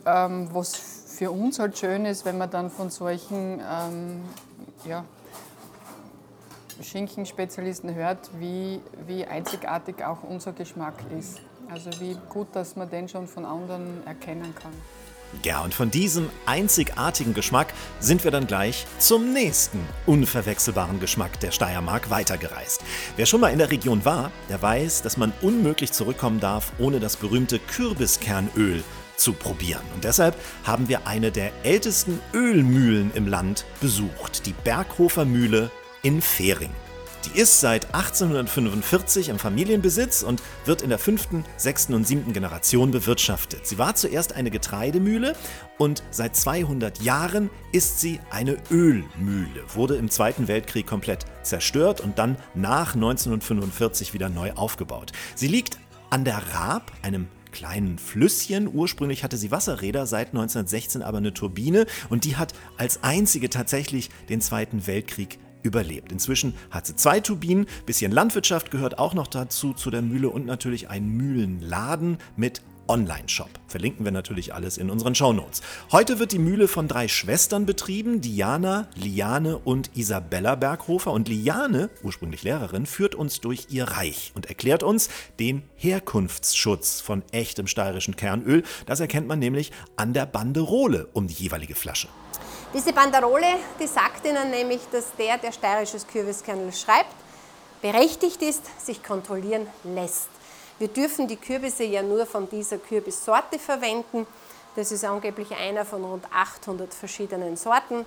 ähm, was für uns halt schön ist, wenn man dann von solchen ähm, ja, Schinkenspezialisten hört, wie, wie einzigartig auch unser Geschmack ist. Also wie gut, dass man den schon von anderen erkennen kann. Ja, und von diesem einzigartigen Geschmack sind wir dann gleich zum nächsten unverwechselbaren Geschmack der Steiermark weitergereist. Wer schon mal in der Region war, der weiß, dass man unmöglich zurückkommen darf, ohne das berühmte Kürbiskernöl zu probieren. Und deshalb haben wir eine der ältesten Ölmühlen im Land besucht, die Berghofer Mühle in Fehring. Die ist seit 1845 im Familienbesitz und wird in der fünften, sechsten und siebten Generation bewirtschaftet. Sie war zuerst eine Getreidemühle und seit 200 Jahren ist sie eine Ölmühle, wurde im Zweiten Weltkrieg komplett zerstört und dann nach 1945 wieder neu aufgebaut. Sie liegt an der Raab, einem kleinen Flüsschen. Ursprünglich hatte sie Wasserräder, seit 1916 aber eine Turbine und die hat als einzige tatsächlich den Zweiten Weltkrieg überlebt. Inzwischen hat sie zwei Turbinen, bisschen Landwirtschaft gehört auch noch dazu zu der Mühle und natürlich ein Mühlenladen mit Online-Shop. Verlinken wir natürlich alles in unseren Shownotes. Heute wird die Mühle von drei Schwestern betrieben, Diana, Liane und Isabella Berghofer. Und Liane, ursprünglich Lehrerin, führt uns durch ihr Reich und erklärt uns den Herkunftsschutz von echtem steirischen Kernöl. Das erkennt man nämlich an der Banderole um die jeweilige Flasche. Diese Banderole, die sagt Ihnen nämlich, dass der, der steirisches Kürbiskernel schreibt, berechtigt ist, sich kontrollieren lässt. Wir dürfen die Kürbisse ja nur von dieser Kürbissorte verwenden. Das ist angeblich einer von rund 800 verschiedenen Sorten.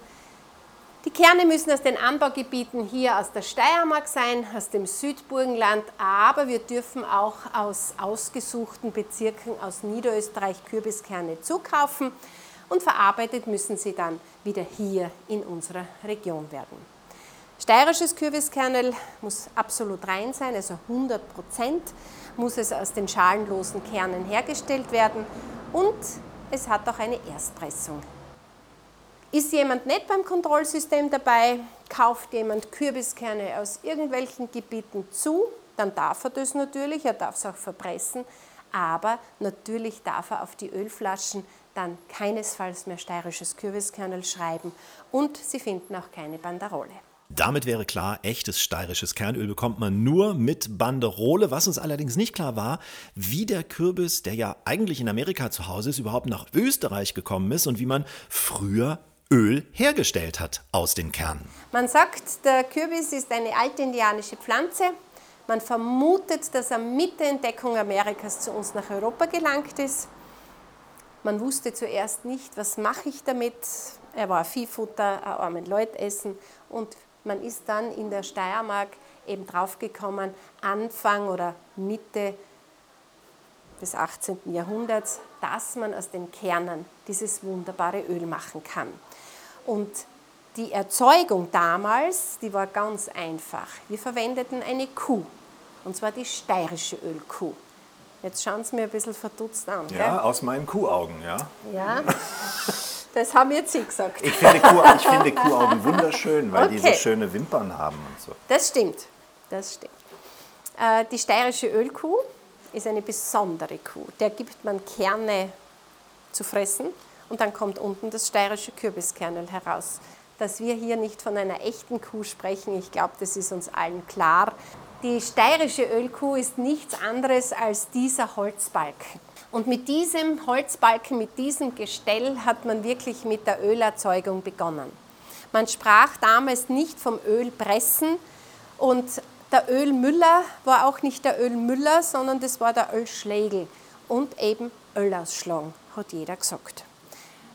Die Kerne müssen aus den Anbaugebieten hier aus der Steiermark sein, aus dem Südburgenland, aber wir dürfen auch aus ausgesuchten Bezirken aus Niederösterreich Kürbiskerne zukaufen und verarbeitet müssen sie dann wieder hier in unserer Region werden. Steirisches Kürbiskernel muss absolut rein sein, also 100 Prozent muss es aus den schalenlosen Kernen hergestellt werden und es hat auch eine Erstpressung. Ist jemand nicht beim Kontrollsystem dabei, kauft jemand Kürbiskerne aus irgendwelchen Gebieten zu, dann darf er das natürlich, er darf es auch verpressen, aber natürlich darf er auf die Ölflaschen dann keinesfalls mehr steirisches Kürbiskernel schreiben und Sie finden auch keine Banderole. Damit wäre klar, echtes steirisches Kernöl bekommt man nur mit Banderole. Was uns allerdings nicht klar war, wie der Kürbis, der ja eigentlich in Amerika zu Hause ist, überhaupt nach Österreich gekommen ist und wie man früher Öl hergestellt hat aus den Kernen. Man sagt, der Kürbis ist eine alte indianische Pflanze. Man vermutet, dass er mit der Entdeckung Amerikas zu uns nach Europa gelangt ist. Man wusste zuerst nicht, was mache ich damit. Er war Viehfutter, armen Leute essen und man ist dann in der Steiermark eben draufgekommen, Anfang oder Mitte des 18. Jahrhunderts, dass man aus den Kernen dieses wunderbare Öl machen kann. Und die Erzeugung damals, die war ganz einfach. Wir verwendeten eine Kuh, und zwar die steirische Ölkuh. Jetzt schauen Sie mir ein bisschen verdutzt an. Ja, gell? aus meinen Kuhaugen, ja. Ja, das haben jetzt Sie gesagt. Ich finde, Kuh, ich finde Kuhaugen wunderschön, weil okay. die so schöne Wimpern haben und so. Das stimmt, das stimmt. Äh, die steirische Ölkuh ist eine besondere Kuh. Der gibt man Kerne zu fressen und dann kommt unten das steirische Kürbiskernel heraus. Dass wir hier nicht von einer echten Kuh sprechen, ich glaube, das ist uns allen klar. Die steirische Ölkuh ist nichts anderes als dieser Holzbalken. Und mit diesem Holzbalken, mit diesem Gestell hat man wirklich mit der Ölerzeugung begonnen. Man sprach damals nicht vom Ölpressen und der Ölmüller war auch nicht der Ölmüller, sondern das war der Ölschlägel und eben Ölausschlagen, hat jeder gesagt.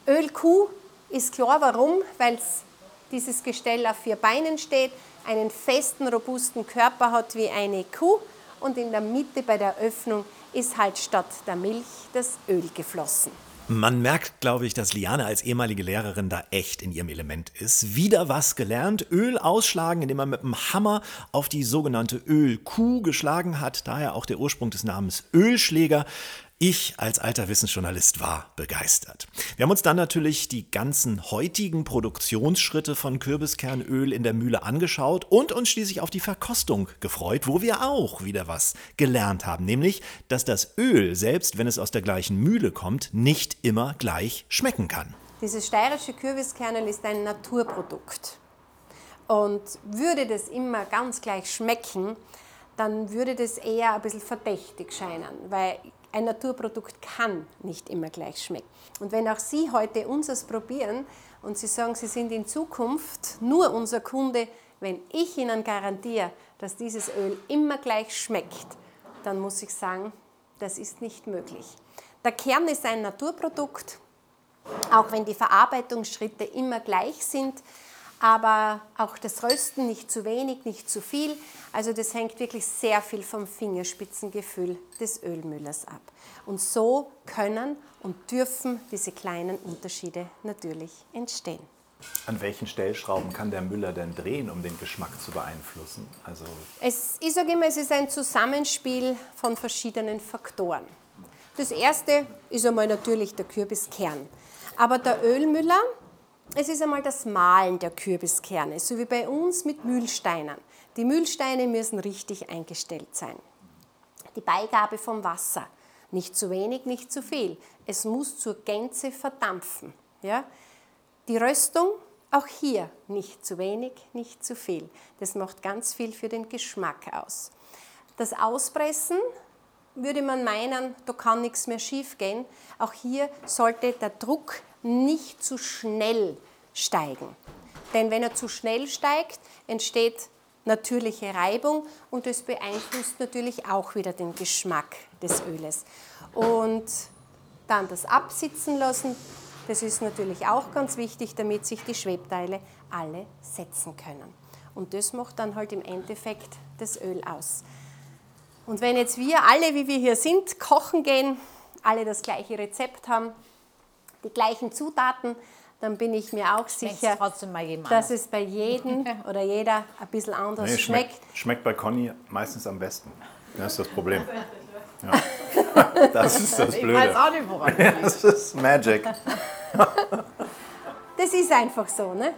Ölkuh ist klar, warum? Weil dieses Gestell auf vier Beinen steht, einen festen, robusten Körper hat wie eine Kuh und in der Mitte bei der Öffnung ist halt statt der Milch das Öl geflossen. Man merkt, glaube ich, dass Liane als ehemalige Lehrerin da echt in ihrem Element ist. Wieder was gelernt. Öl ausschlagen, indem man mit dem Hammer auf die sogenannte Ölkuh geschlagen hat. Daher auch der Ursprung des Namens Ölschläger. Ich als alter Wissensjournalist war begeistert. Wir haben uns dann natürlich die ganzen heutigen Produktionsschritte von Kürbiskernöl in der Mühle angeschaut und uns schließlich auf die Verkostung gefreut, wo wir auch wieder was gelernt haben, nämlich, dass das Öl, selbst wenn es aus der gleichen Mühle kommt, nicht immer gleich schmecken kann. Dieses steirische Kürbiskernöl ist ein Naturprodukt. Und würde das immer ganz gleich schmecken, dann würde das eher ein bisschen verdächtig scheinen, weil ein Naturprodukt kann nicht immer gleich schmecken. Und wenn auch Sie heute unseres probieren und Sie sagen, Sie sind in Zukunft nur unser Kunde, wenn ich Ihnen garantiere, dass dieses Öl immer gleich schmeckt, dann muss ich sagen, das ist nicht möglich. Der Kern ist ein Naturprodukt, auch wenn die Verarbeitungsschritte immer gleich sind, aber auch das Rösten nicht zu wenig, nicht zu viel. Also das hängt wirklich sehr viel vom Fingerspitzengefühl des Ölmüllers ab. Und so können und dürfen diese kleinen Unterschiede natürlich entstehen. An welchen Stellschrauben kann der Müller denn drehen, um den Geschmack zu beeinflussen? Also es, ich sage immer, es ist ein Zusammenspiel von verschiedenen Faktoren. Das erste ist einmal natürlich der Kürbiskern. Aber der Ölmüller es ist einmal das Mahlen der Kürbiskerne, so wie bei uns mit Mühlsteinen. Die Mühlsteine müssen richtig eingestellt sein. Die Beigabe vom Wasser, nicht zu wenig, nicht zu viel. Es muss zur Gänze verdampfen. Ja? Die Röstung, auch hier nicht zu wenig, nicht zu viel. Das macht ganz viel für den Geschmack aus. Das Auspressen würde man meinen, da kann nichts mehr schief gehen. Auch hier sollte der Druck nicht zu schnell steigen. Denn wenn er zu schnell steigt, entsteht natürliche Reibung und das beeinflusst natürlich auch wieder den Geschmack des Öles. Und dann das Absitzen lassen, das ist natürlich auch ganz wichtig, damit sich die Schwebteile alle setzen können. Und das macht dann halt im Endeffekt das Öl aus. Und wenn jetzt wir alle, wie wir hier sind, kochen gehen, alle das gleiche Rezept haben, die gleichen Zutaten, dann bin ich mir auch sicher, dass es bei jedem oder jeder ein bisschen anders nee, schmeckt. schmeckt. Schmeckt bei Conny meistens am besten. Das ist das Problem. Ja. Das ist das Blöde. Ich weiß auch nicht, woran das ist Magic. Das ist einfach so, ne?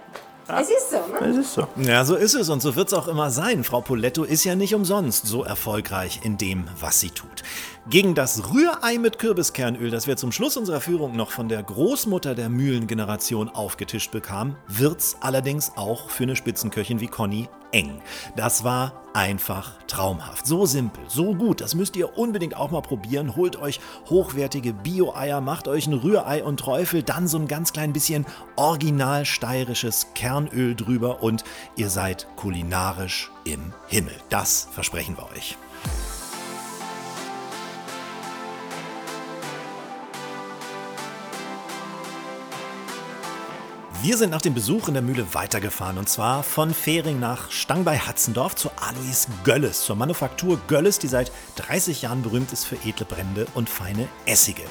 Es ist so, ne? Es ist so. Ja, so ist es und so wird es auch immer sein. Frau Poletto ist ja nicht umsonst so erfolgreich in dem, was sie tut. Gegen das Rührei mit Kürbiskernöl, das wir zum Schluss unserer Führung noch von der Großmutter der Mühlengeneration aufgetischt bekamen, wird's allerdings auch für eine Spitzenköchin wie Conny eng. Das war einfach traumhaft. So simpel, so gut. Das müsst ihr unbedingt auch mal probieren. Holt euch hochwertige Bio-Eier, macht euch ein Rührei und Träufel, dann so ein ganz klein bisschen original steirisches Kernöl drüber und ihr seid kulinarisch im Himmel. Das versprechen wir euch. Wir sind nach dem Besuch in der Mühle weitergefahren und zwar von Fehring nach Stang bei Hatzendorf zu Alois Gölles, zur Manufaktur Gölles, die seit 30 Jahren berühmt ist für edle Brände und feine Essige.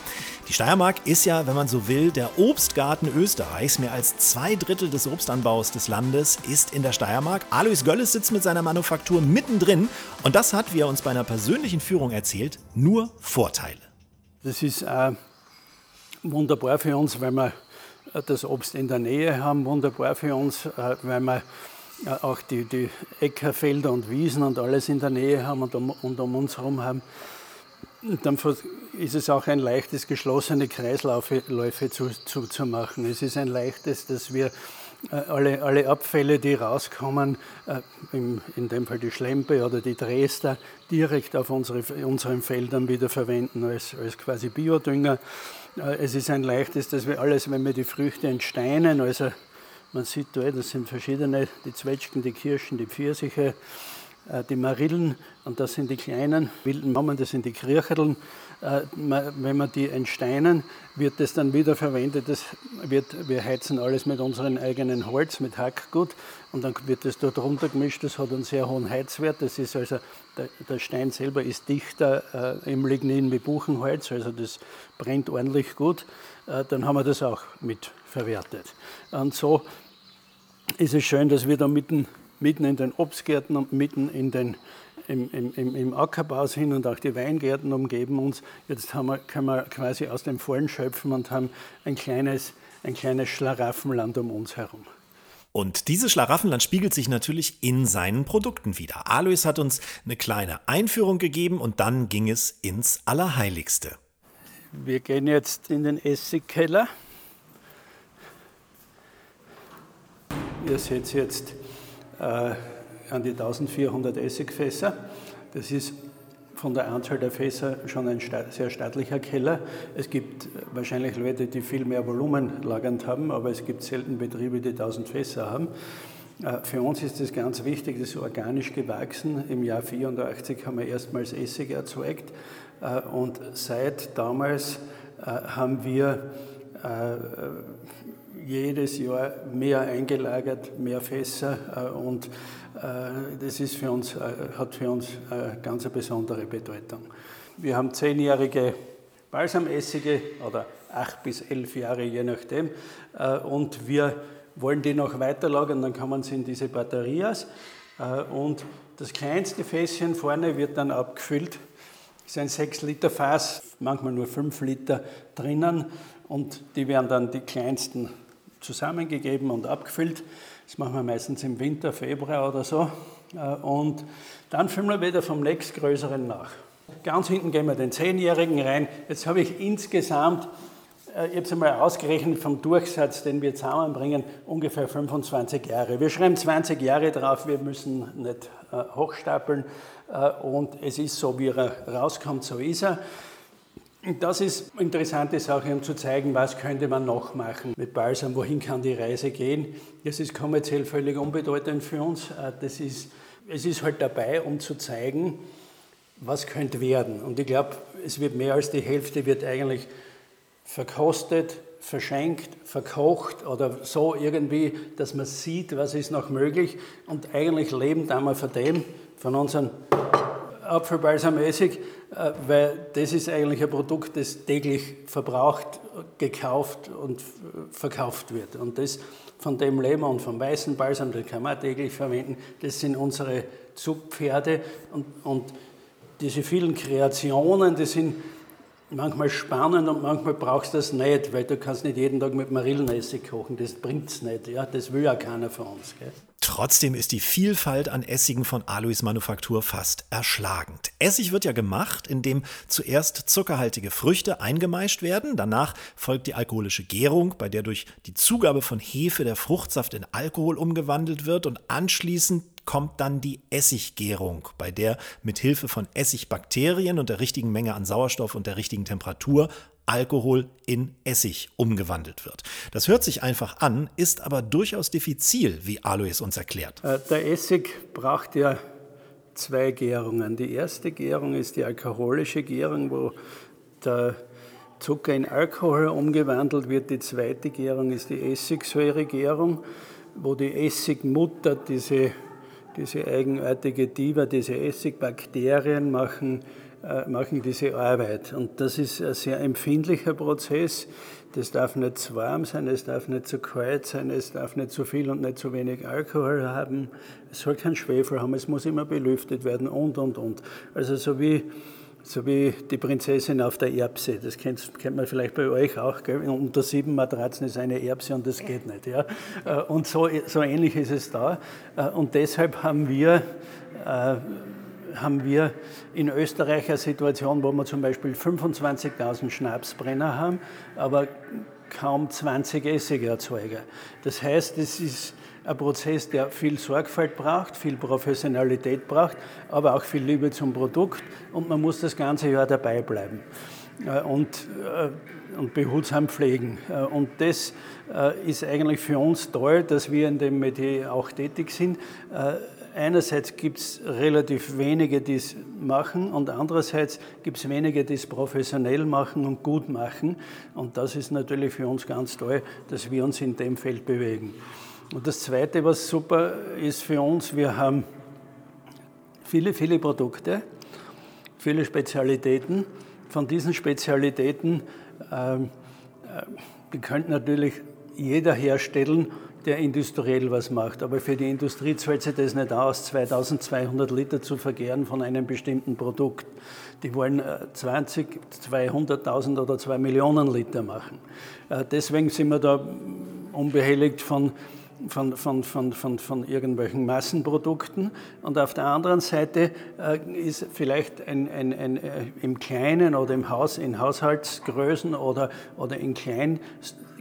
Die Steiermark ist ja, wenn man so will, der Obstgarten Österreichs. Mehr als zwei Drittel des Obstanbaus des Landes ist in der Steiermark. Alois Gölles sitzt mit seiner Manufaktur mittendrin und das hat, wie er uns bei einer persönlichen Führung erzählt, nur Vorteile. Das ist äh, wunderbar für uns, weil wir das Obst in der Nähe haben, wunderbar für uns, äh, weil wir äh, auch die, die Äckerfelder und Wiesen und alles in der Nähe haben und um, und um uns herum haben. Und dann ist es auch ein leichtes, geschlossene Kreisläufe zu, zu, zu machen. Es ist ein leichtes, dass wir alle, alle Abfälle, die rauskommen, in, in dem Fall die Schlempe oder die Dresder, direkt auf unsere, unseren Feldern wieder verwenden als, als quasi Biodünger. Äh, es ist ein leichtes, dass wir alles, wenn wir die Früchte entsteinen, also man sieht da, das sind verschiedene, die Zwetschgen, die Kirschen, die Pfirsiche, äh, die Marillen und das sind die kleinen wilden Mammen, das sind die Kircherln. Äh, wenn wir die entsteinen, wird das dann wieder verwendet. Das wird, wir heizen alles mit unserem eigenen Holz, mit Hackgut und dann wird das dort runtergemischt. Das hat einen sehr hohen Heizwert. Das ist also, der, Stein selber ist dichter äh, im Lignin wie Buchenholz, also das brennt ordentlich gut. Äh, dann haben wir das auch mit verwertet. Und so ist es schön, dass wir da mitten, mitten in den Obstgärten und mitten in den im, im, im, Ackerbau sind und auch die Weingärten umgeben uns. Jetzt haben wir, können wir quasi aus dem Vollen schöpfen und haben ein kleines, ein kleines Schlaraffenland um uns herum. Und dieses Schlaraffenland spiegelt sich natürlich in seinen Produkten wieder. Alois hat uns eine kleine Einführung gegeben und dann ging es ins Allerheiligste. Wir gehen jetzt in den Essigkeller. Ihr seht jetzt äh, an die 1400 Essigfässer. Das ist von der Anzahl der Fässer schon ein sehr staatlicher Keller. Es gibt wahrscheinlich Leute, die viel mehr Volumen lagernd haben, aber es gibt selten Betriebe, die 1000 Fässer haben. Äh, für uns ist das ganz wichtig, das ist organisch gewachsen. Im Jahr 84 haben wir erstmals Essig erzeugt äh, und seit damals äh, haben wir jedes Jahr mehr eingelagert, mehr Fässer und äh, das ist für uns, äh, hat für uns eine äh, ganz besondere Bedeutung. Wir haben zehnjährige Balsamessige oder acht bis elf Jahre, je nachdem. Und wir wollen die noch weiterlagern, dann kann man sie in diese Batterias. Und das kleinste Fässchen vorne wird dann abgefüllt. Das ist ein 6 Liter Fass, manchmal nur 5 Liter drinnen. Und die werden dann die kleinsten zusammengegeben und abgefüllt. Das machen wir meistens im Winter, Februar oder so. Äh, und dann füllen wir wieder vom nächstgrößeren nach. Ganz hinten gehen wir den Zehnjährigen rein. Jetzt habe ich insgesamt, äh, ich habe es einmal ausgerechnet vom Durchsatz, den wir zusammenbringen, ungefähr 25 Jahre. Wir schreiben 20 Jahre drauf, wir müssen nicht äh, hochstapeln. Und es ist so, wie er rauskommt, so ist er. Das ist eine interessante Sache, um zu zeigen, was könnte man noch machen mit Balsam, wohin kann die Reise gehen. Das ist kommerziell völlig unbedeutend für uns. Äh, das ist, es ist halt dabei, um zu zeigen, was könnte werden. Und ich glaube, es wird mehr als die Hälfte wird eigentlich verkostet, verschenkt, verkocht oder so irgendwie, dass man sieht, was ist noch möglich. Und eigentlich leben da mal von dem, von unseren Apfelbalsamessig, äh, weil das ist eigentlich ein Produkt, das täglich verbraucht, gekauft und verkauft wird. Und das von dem leben und vom weißen Balsam, den kann man täglich verwenden. Das sind unsere Zugpferde und, und diese vielen Kreationen, die sind manchmal spannend und manchmal brauchst du das nicht, weil du kannst nicht jeden Tag mit Marillenessig kochen, das bringt es nicht, ja? das will ja keiner von uns. Gell? Trotzdem ist die Vielfalt an Essigen von Alois Manufaktur fast erschlagend. Essig wird ja gemacht, indem zuerst zuckerhaltige Früchte eingemeischt werden, danach folgt die alkoholische Gärung, bei der durch die Zugabe von Hefe der Fruchtsaft in Alkohol umgewandelt wird und anschließend kommt dann die Essiggärung, bei der mit Hilfe von Essigbakterien und der richtigen Menge an Sauerstoff und der richtigen Temperatur Alkohol in Essig umgewandelt wird. Das hört sich einfach an, ist aber durchaus diffizil, wie Alois uns erklärt. Äh, der Essig braucht ja zwei Gärungen. Die erste Gärung ist die alkoholische Gärung, wo der Zucker in Alkohol umgewandelt wird. Die zweite Gärung ist die Essigsäuregärung, wo die Essigmutter diese, diese eigenartige Diva, diese Essigbakterien machen äh, machen diese Arbeit. Und das ist ein sehr empfindlicher Prozess. Das darf nicht zu warm sein, es darf nicht zu kalt sein, es darf nicht zu viel und nicht zu wenig Alkohol haben. Es soll keinen Schwefel haben, es muss immer belüftet werden und, und, und. Also so wie, so wie die Prinzessin auf der Erbse. Das kennt, kennt man vielleicht bei euch auch. Gell? Unter sieben Matratzen ist eine Erbse und das geht nicht. Ja? Äh, und so, so ähnlich ist es da. Äh, und deshalb haben wir haben wir in Österreich eine Situation, wo wir zum Beispiel 25.000 Schnapsbrenner haben, aber kaum 20 Essigerzeuger. Das heißt, es ist ein Prozess, der viel Sorgfalt braucht, viel Professionalität braucht, aber auch viel Liebe zum Produkt und man muss das ganze Jahr dabei bleiben äh, und, äh, und behutsam pflegen. Äh, und das ist eigentlich für uns toll, dass wir in dem Metier auch tätig sind einerseits gibt es relativ wenige, die es machen und andererseits gibt es wenige, die es professionell machen und gut machen. Und das ist natürlich für uns ganz toll, dass wir uns in dem Feld bewegen. Und das Zweite, was super ist für uns, wir haben viele, viele Produkte, viele Spezialitäten. Von diesen Spezialitäten, ähm, äh, die könnte natürlich jeder herstellen, der industriell was macht. Aber für die Industrie zahlt sich das nicht aus, 2200 Liter zu verkehren von einem bestimmten Produkt. Die wollen 20, äh, 200.000 oder 2 Millionen Liter machen. Äh, deswegen sind wir da unbehelligt von von, von, von, von, von irgendwelchen Massenprodukten. Und auf der anderen Seite äh, ist vielleicht ein, ein, ein, äh, im Kleinen oder im Haus, in Haushaltsgrößen oder, oder in Klein,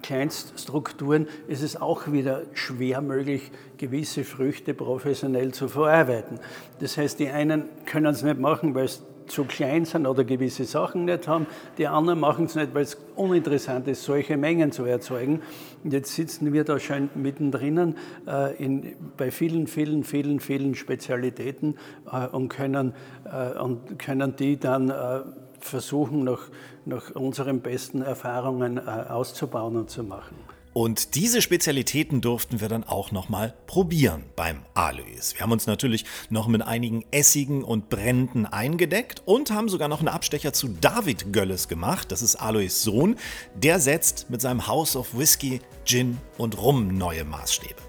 Kleinststrukturen ist es auch wieder schwer möglich, gewisse Früchte professionell zu verarbeiten. Das heißt, die einen können es nicht machen, weil es zu klein sind oder gewisse Sachen nicht haben. Die anderen machen es nicht, weil es uninteressant ist, solche Mengen zu erzeugen. Und jetzt sitzen wir da schon mittendrin äh, in, bei vielen, vielen, vielen, vielen Spezialitäten äh, und, können, äh, und können die dann äh, versuchen, nach, nach unseren besten Erfahrungen äh, auszubauen und zu machen. Und diese Spezialitäten durften wir dann auch nochmal probieren beim Alois. Wir haben uns natürlich noch mit einigen Essigen und Bränden eingedeckt und haben sogar noch einen Abstecher zu David Gölles gemacht. Das ist Alois Sohn. Der setzt mit seinem House of Whisky, Gin und Rum neue Maßstäbe.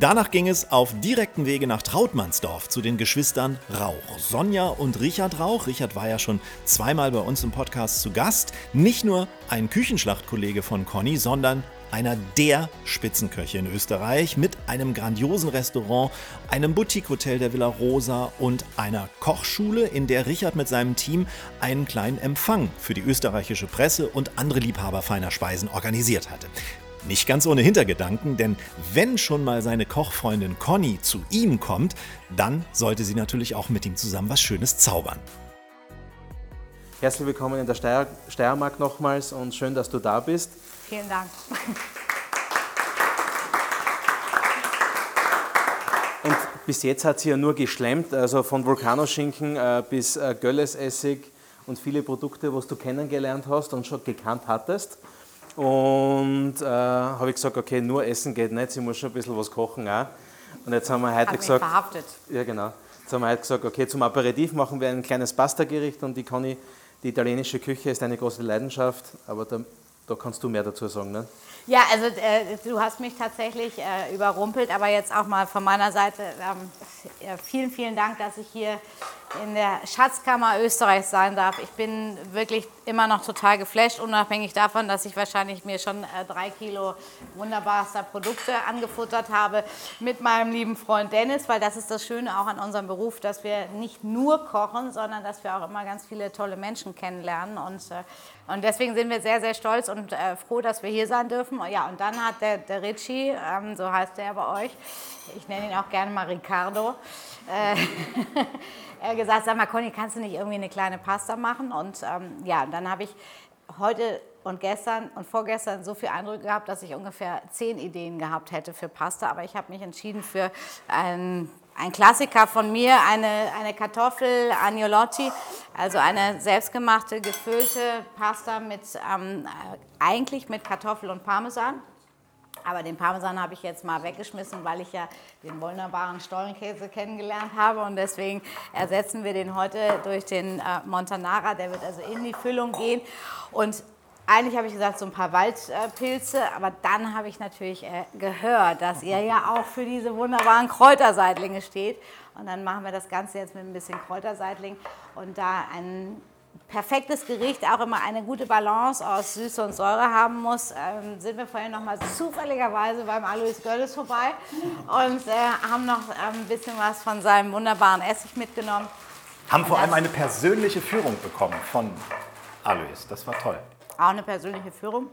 Danach ging es auf direkten Wege nach Trautmannsdorf zu den Geschwistern Rauch. Sonja und Richard Rauch. Richard war ja schon zweimal bei uns im Podcast zu Gast. Nicht nur ein Küchenschlachtkollege von Conny, sondern einer der Spitzenköche in Österreich mit einem grandiosen Restaurant, einem Boutique-Hotel der Villa Rosa und einer Kochschule, in der Richard mit seinem Team einen kleinen Empfang für die österreichische Presse und andere Liebhaber feiner Speisen organisiert hatte. Nicht ganz ohne Hintergedanken, denn wenn schon mal seine Kochfreundin Conny zu ihm kommt, dann sollte sie natürlich auch mit ihm zusammen was Schönes zaubern. Herzlich willkommen in der Steier Steiermark nochmals und schön, dass du da bist. Vielen Dank. Und bis jetzt hat sie ja nur geschlemmt, also von Vulkanoschinken äh, bis äh, Göllesessig und viele Produkte, was du kennengelernt hast und schon gekannt hattest. Und äh, habe ich gesagt, okay, nur essen geht nicht, sie muss schon ein bisschen was kochen auch. Und jetzt haben wir heute Hat gesagt. Verhaftet. Ja, genau. Jetzt haben wir heute gesagt, okay, zum Aperitif machen wir ein kleines Pasta-Gericht und die ich, die italienische Küche ist eine große Leidenschaft, aber da da kannst du mehr dazu sagen, ne? Ja, also äh, du hast mich tatsächlich äh, überrumpelt, aber jetzt auch mal von meiner Seite ähm, vielen, vielen Dank, dass ich hier in der Schatzkammer Österreichs sein darf. Ich bin wirklich immer noch total geflasht, unabhängig davon, dass ich wahrscheinlich mir schon äh, drei Kilo wunderbarster Produkte angefuttert habe mit meinem lieben Freund Dennis, weil das ist das Schöne auch an unserem Beruf, dass wir nicht nur kochen, sondern dass wir auch immer ganz viele tolle Menschen kennenlernen und, äh, und deswegen sind wir sehr, sehr stolz und äh, froh, dass wir hier sein dürfen. Ja, und dann hat der, der Richie, ähm, so heißt der bei euch, ich nenne ihn auch gerne mal Ricardo, äh, er gesagt, sag mal, Conny, kannst du nicht irgendwie eine kleine Pasta machen? Und ähm, ja, dann habe ich heute und gestern und vorgestern so viel Eindruck gehabt, dass ich ungefähr zehn Ideen gehabt hätte für Pasta. Aber ich habe mich entschieden für ein, ein Klassiker von mir, eine, eine Kartoffel agnolotti, also eine selbstgemachte, gefüllte Pasta mit ähm, eigentlich mit Kartoffel und Parmesan. Aber den Parmesan habe ich jetzt mal weggeschmissen, weil ich ja den wunderbaren Stollenkäse kennengelernt habe. Und deswegen ersetzen wir den heute durch den äh, Montanara. Der wird also in die Füllung gehen. Und eigentlich habe ich gesagt, so ein paar Waldpilze, aber dann habe ich natürlich äh, gehört, dass ihr ja auch für diese wunderbaren Kräuterseitlinge steht. Und dann machen wir das Ganze jetzt mit ein bisschen Kräuterseitling und da einen perfektes Gericht auch immer eine gute Balance aus Süße und Säure haben muss, ähm, sind wir vorhin noch mal zufälligerweise beim Alois Görles vorbei und äh, haben noch ähm, ein bisschen was von seinem wunderbaren Essig mitgenommen. Haben vor allem eine persönliche Führung bekommen von Alois. Das war toll. Auch eine persönliche Führung.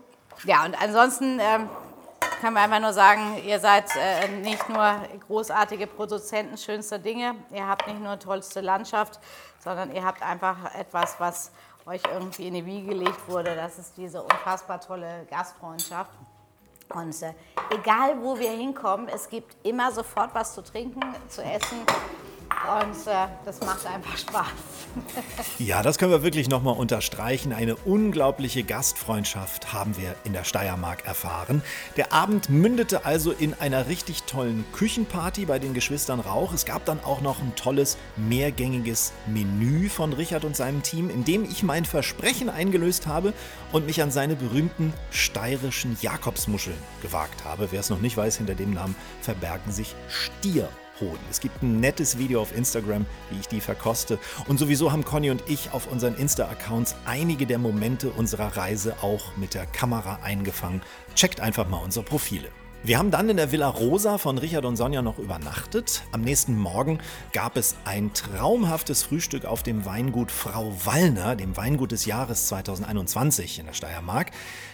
Ja, und ansonsten ähm, können wir einfach nur sagen, ihr seid äh, nicht nur großartige Produzenten schönster Dinge, ihr habt nicht nur tollste Landschaft, sondern ihr habt einfach etwas, was euch irgendwie in die Wiege gelegt wurde. Das ist diese unfassbar tolle Gastfreundschaft. Und äh, egal, wo wir hinkommen, es gibt immer sofort was zu trinken, zu essen. Und äh, das macht einfach Spaß. Ja, das können wir wirklich nochmal unterstreichen. Eine unglaubliche Gastfreundschaft haben wir in der Steiermark erfahren. Der Abend mündete also in einer richtig tollen Küchenparty bei den Geschwistern Rauch. Es gab dann auch noch ein tolles mehrgängiges Menü von Richard und seinem Team, in dem ich mein Versprechen eingelöst habe und mich an seine berühmten steirischen Jakobsmuscheln gewagt habe. Wer es noch nicht weiß, hinter dem Namen verbergen sich Stier Hoden. Es gibt ein nettes Video auf Instagram, wie ich die verkoste. Und sowieso haben Conny und ich auf unseren Insta-Accounts einige der Momente unserer Reise auch mit der Kamera eingefangen. Checkt einfach mal unsere Profile. Wir haben dann in der Villa Rosa von Richard und Sonja noch übernachtet. Am nächsten Morgen gab es ein traumhaftes Frühstück auf dem Weingut Frau Wallner, dem Weingut des Jahres 2021 in der Steiermark.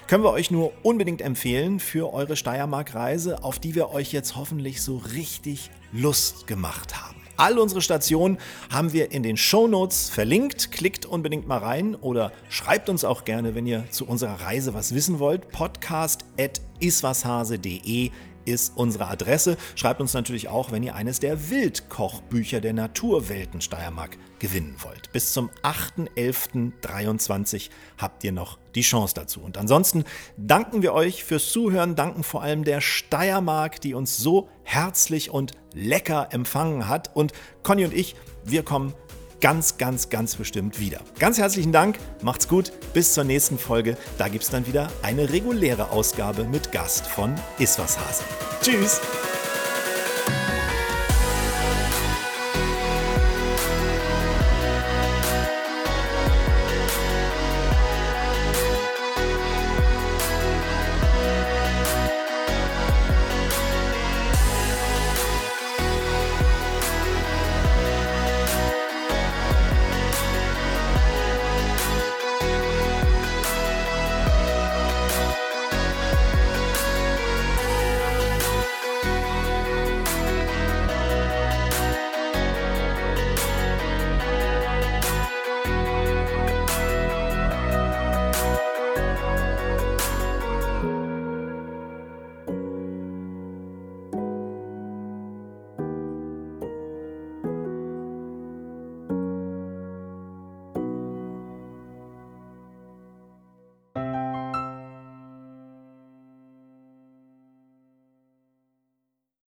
Können wir euch nur unbedingt empfehlen für eure Steiermark-Reise, auf die wir euch jetzt hoffentlich so richtig Lust gemacht haben. All unsere Stationen haben wir in den Show Notes verlinkt. Klickt unbedingt mal rein oder schreibt uns auch gerne, wenn ihr zu unserer Reise was wissen wollt. Podcast at iswashase.de ist unsere Adresse. Schreibt uns natürlich auch, wenn ihr eines der Wildkochbücher der Naturwelten Steiermark gewinnen wollt. Bis zum 8.11.23 habt ihr noch die Chance dazu. Und ansonsten danken wir euch fürs Zuhören, danken vor allem der Steiermark, die uns so herzlich und lecker empfangen hat. Und Conny und ich, wir kommen ganz, ganz, ganz bestimmt wieder. Ganz herzlichen Dank, macht's gut, bis zur nächsten Folge. Da gibt's dann wieder eine reguläre Ausgabe mit Gast von Iswas Hase. Tschüss!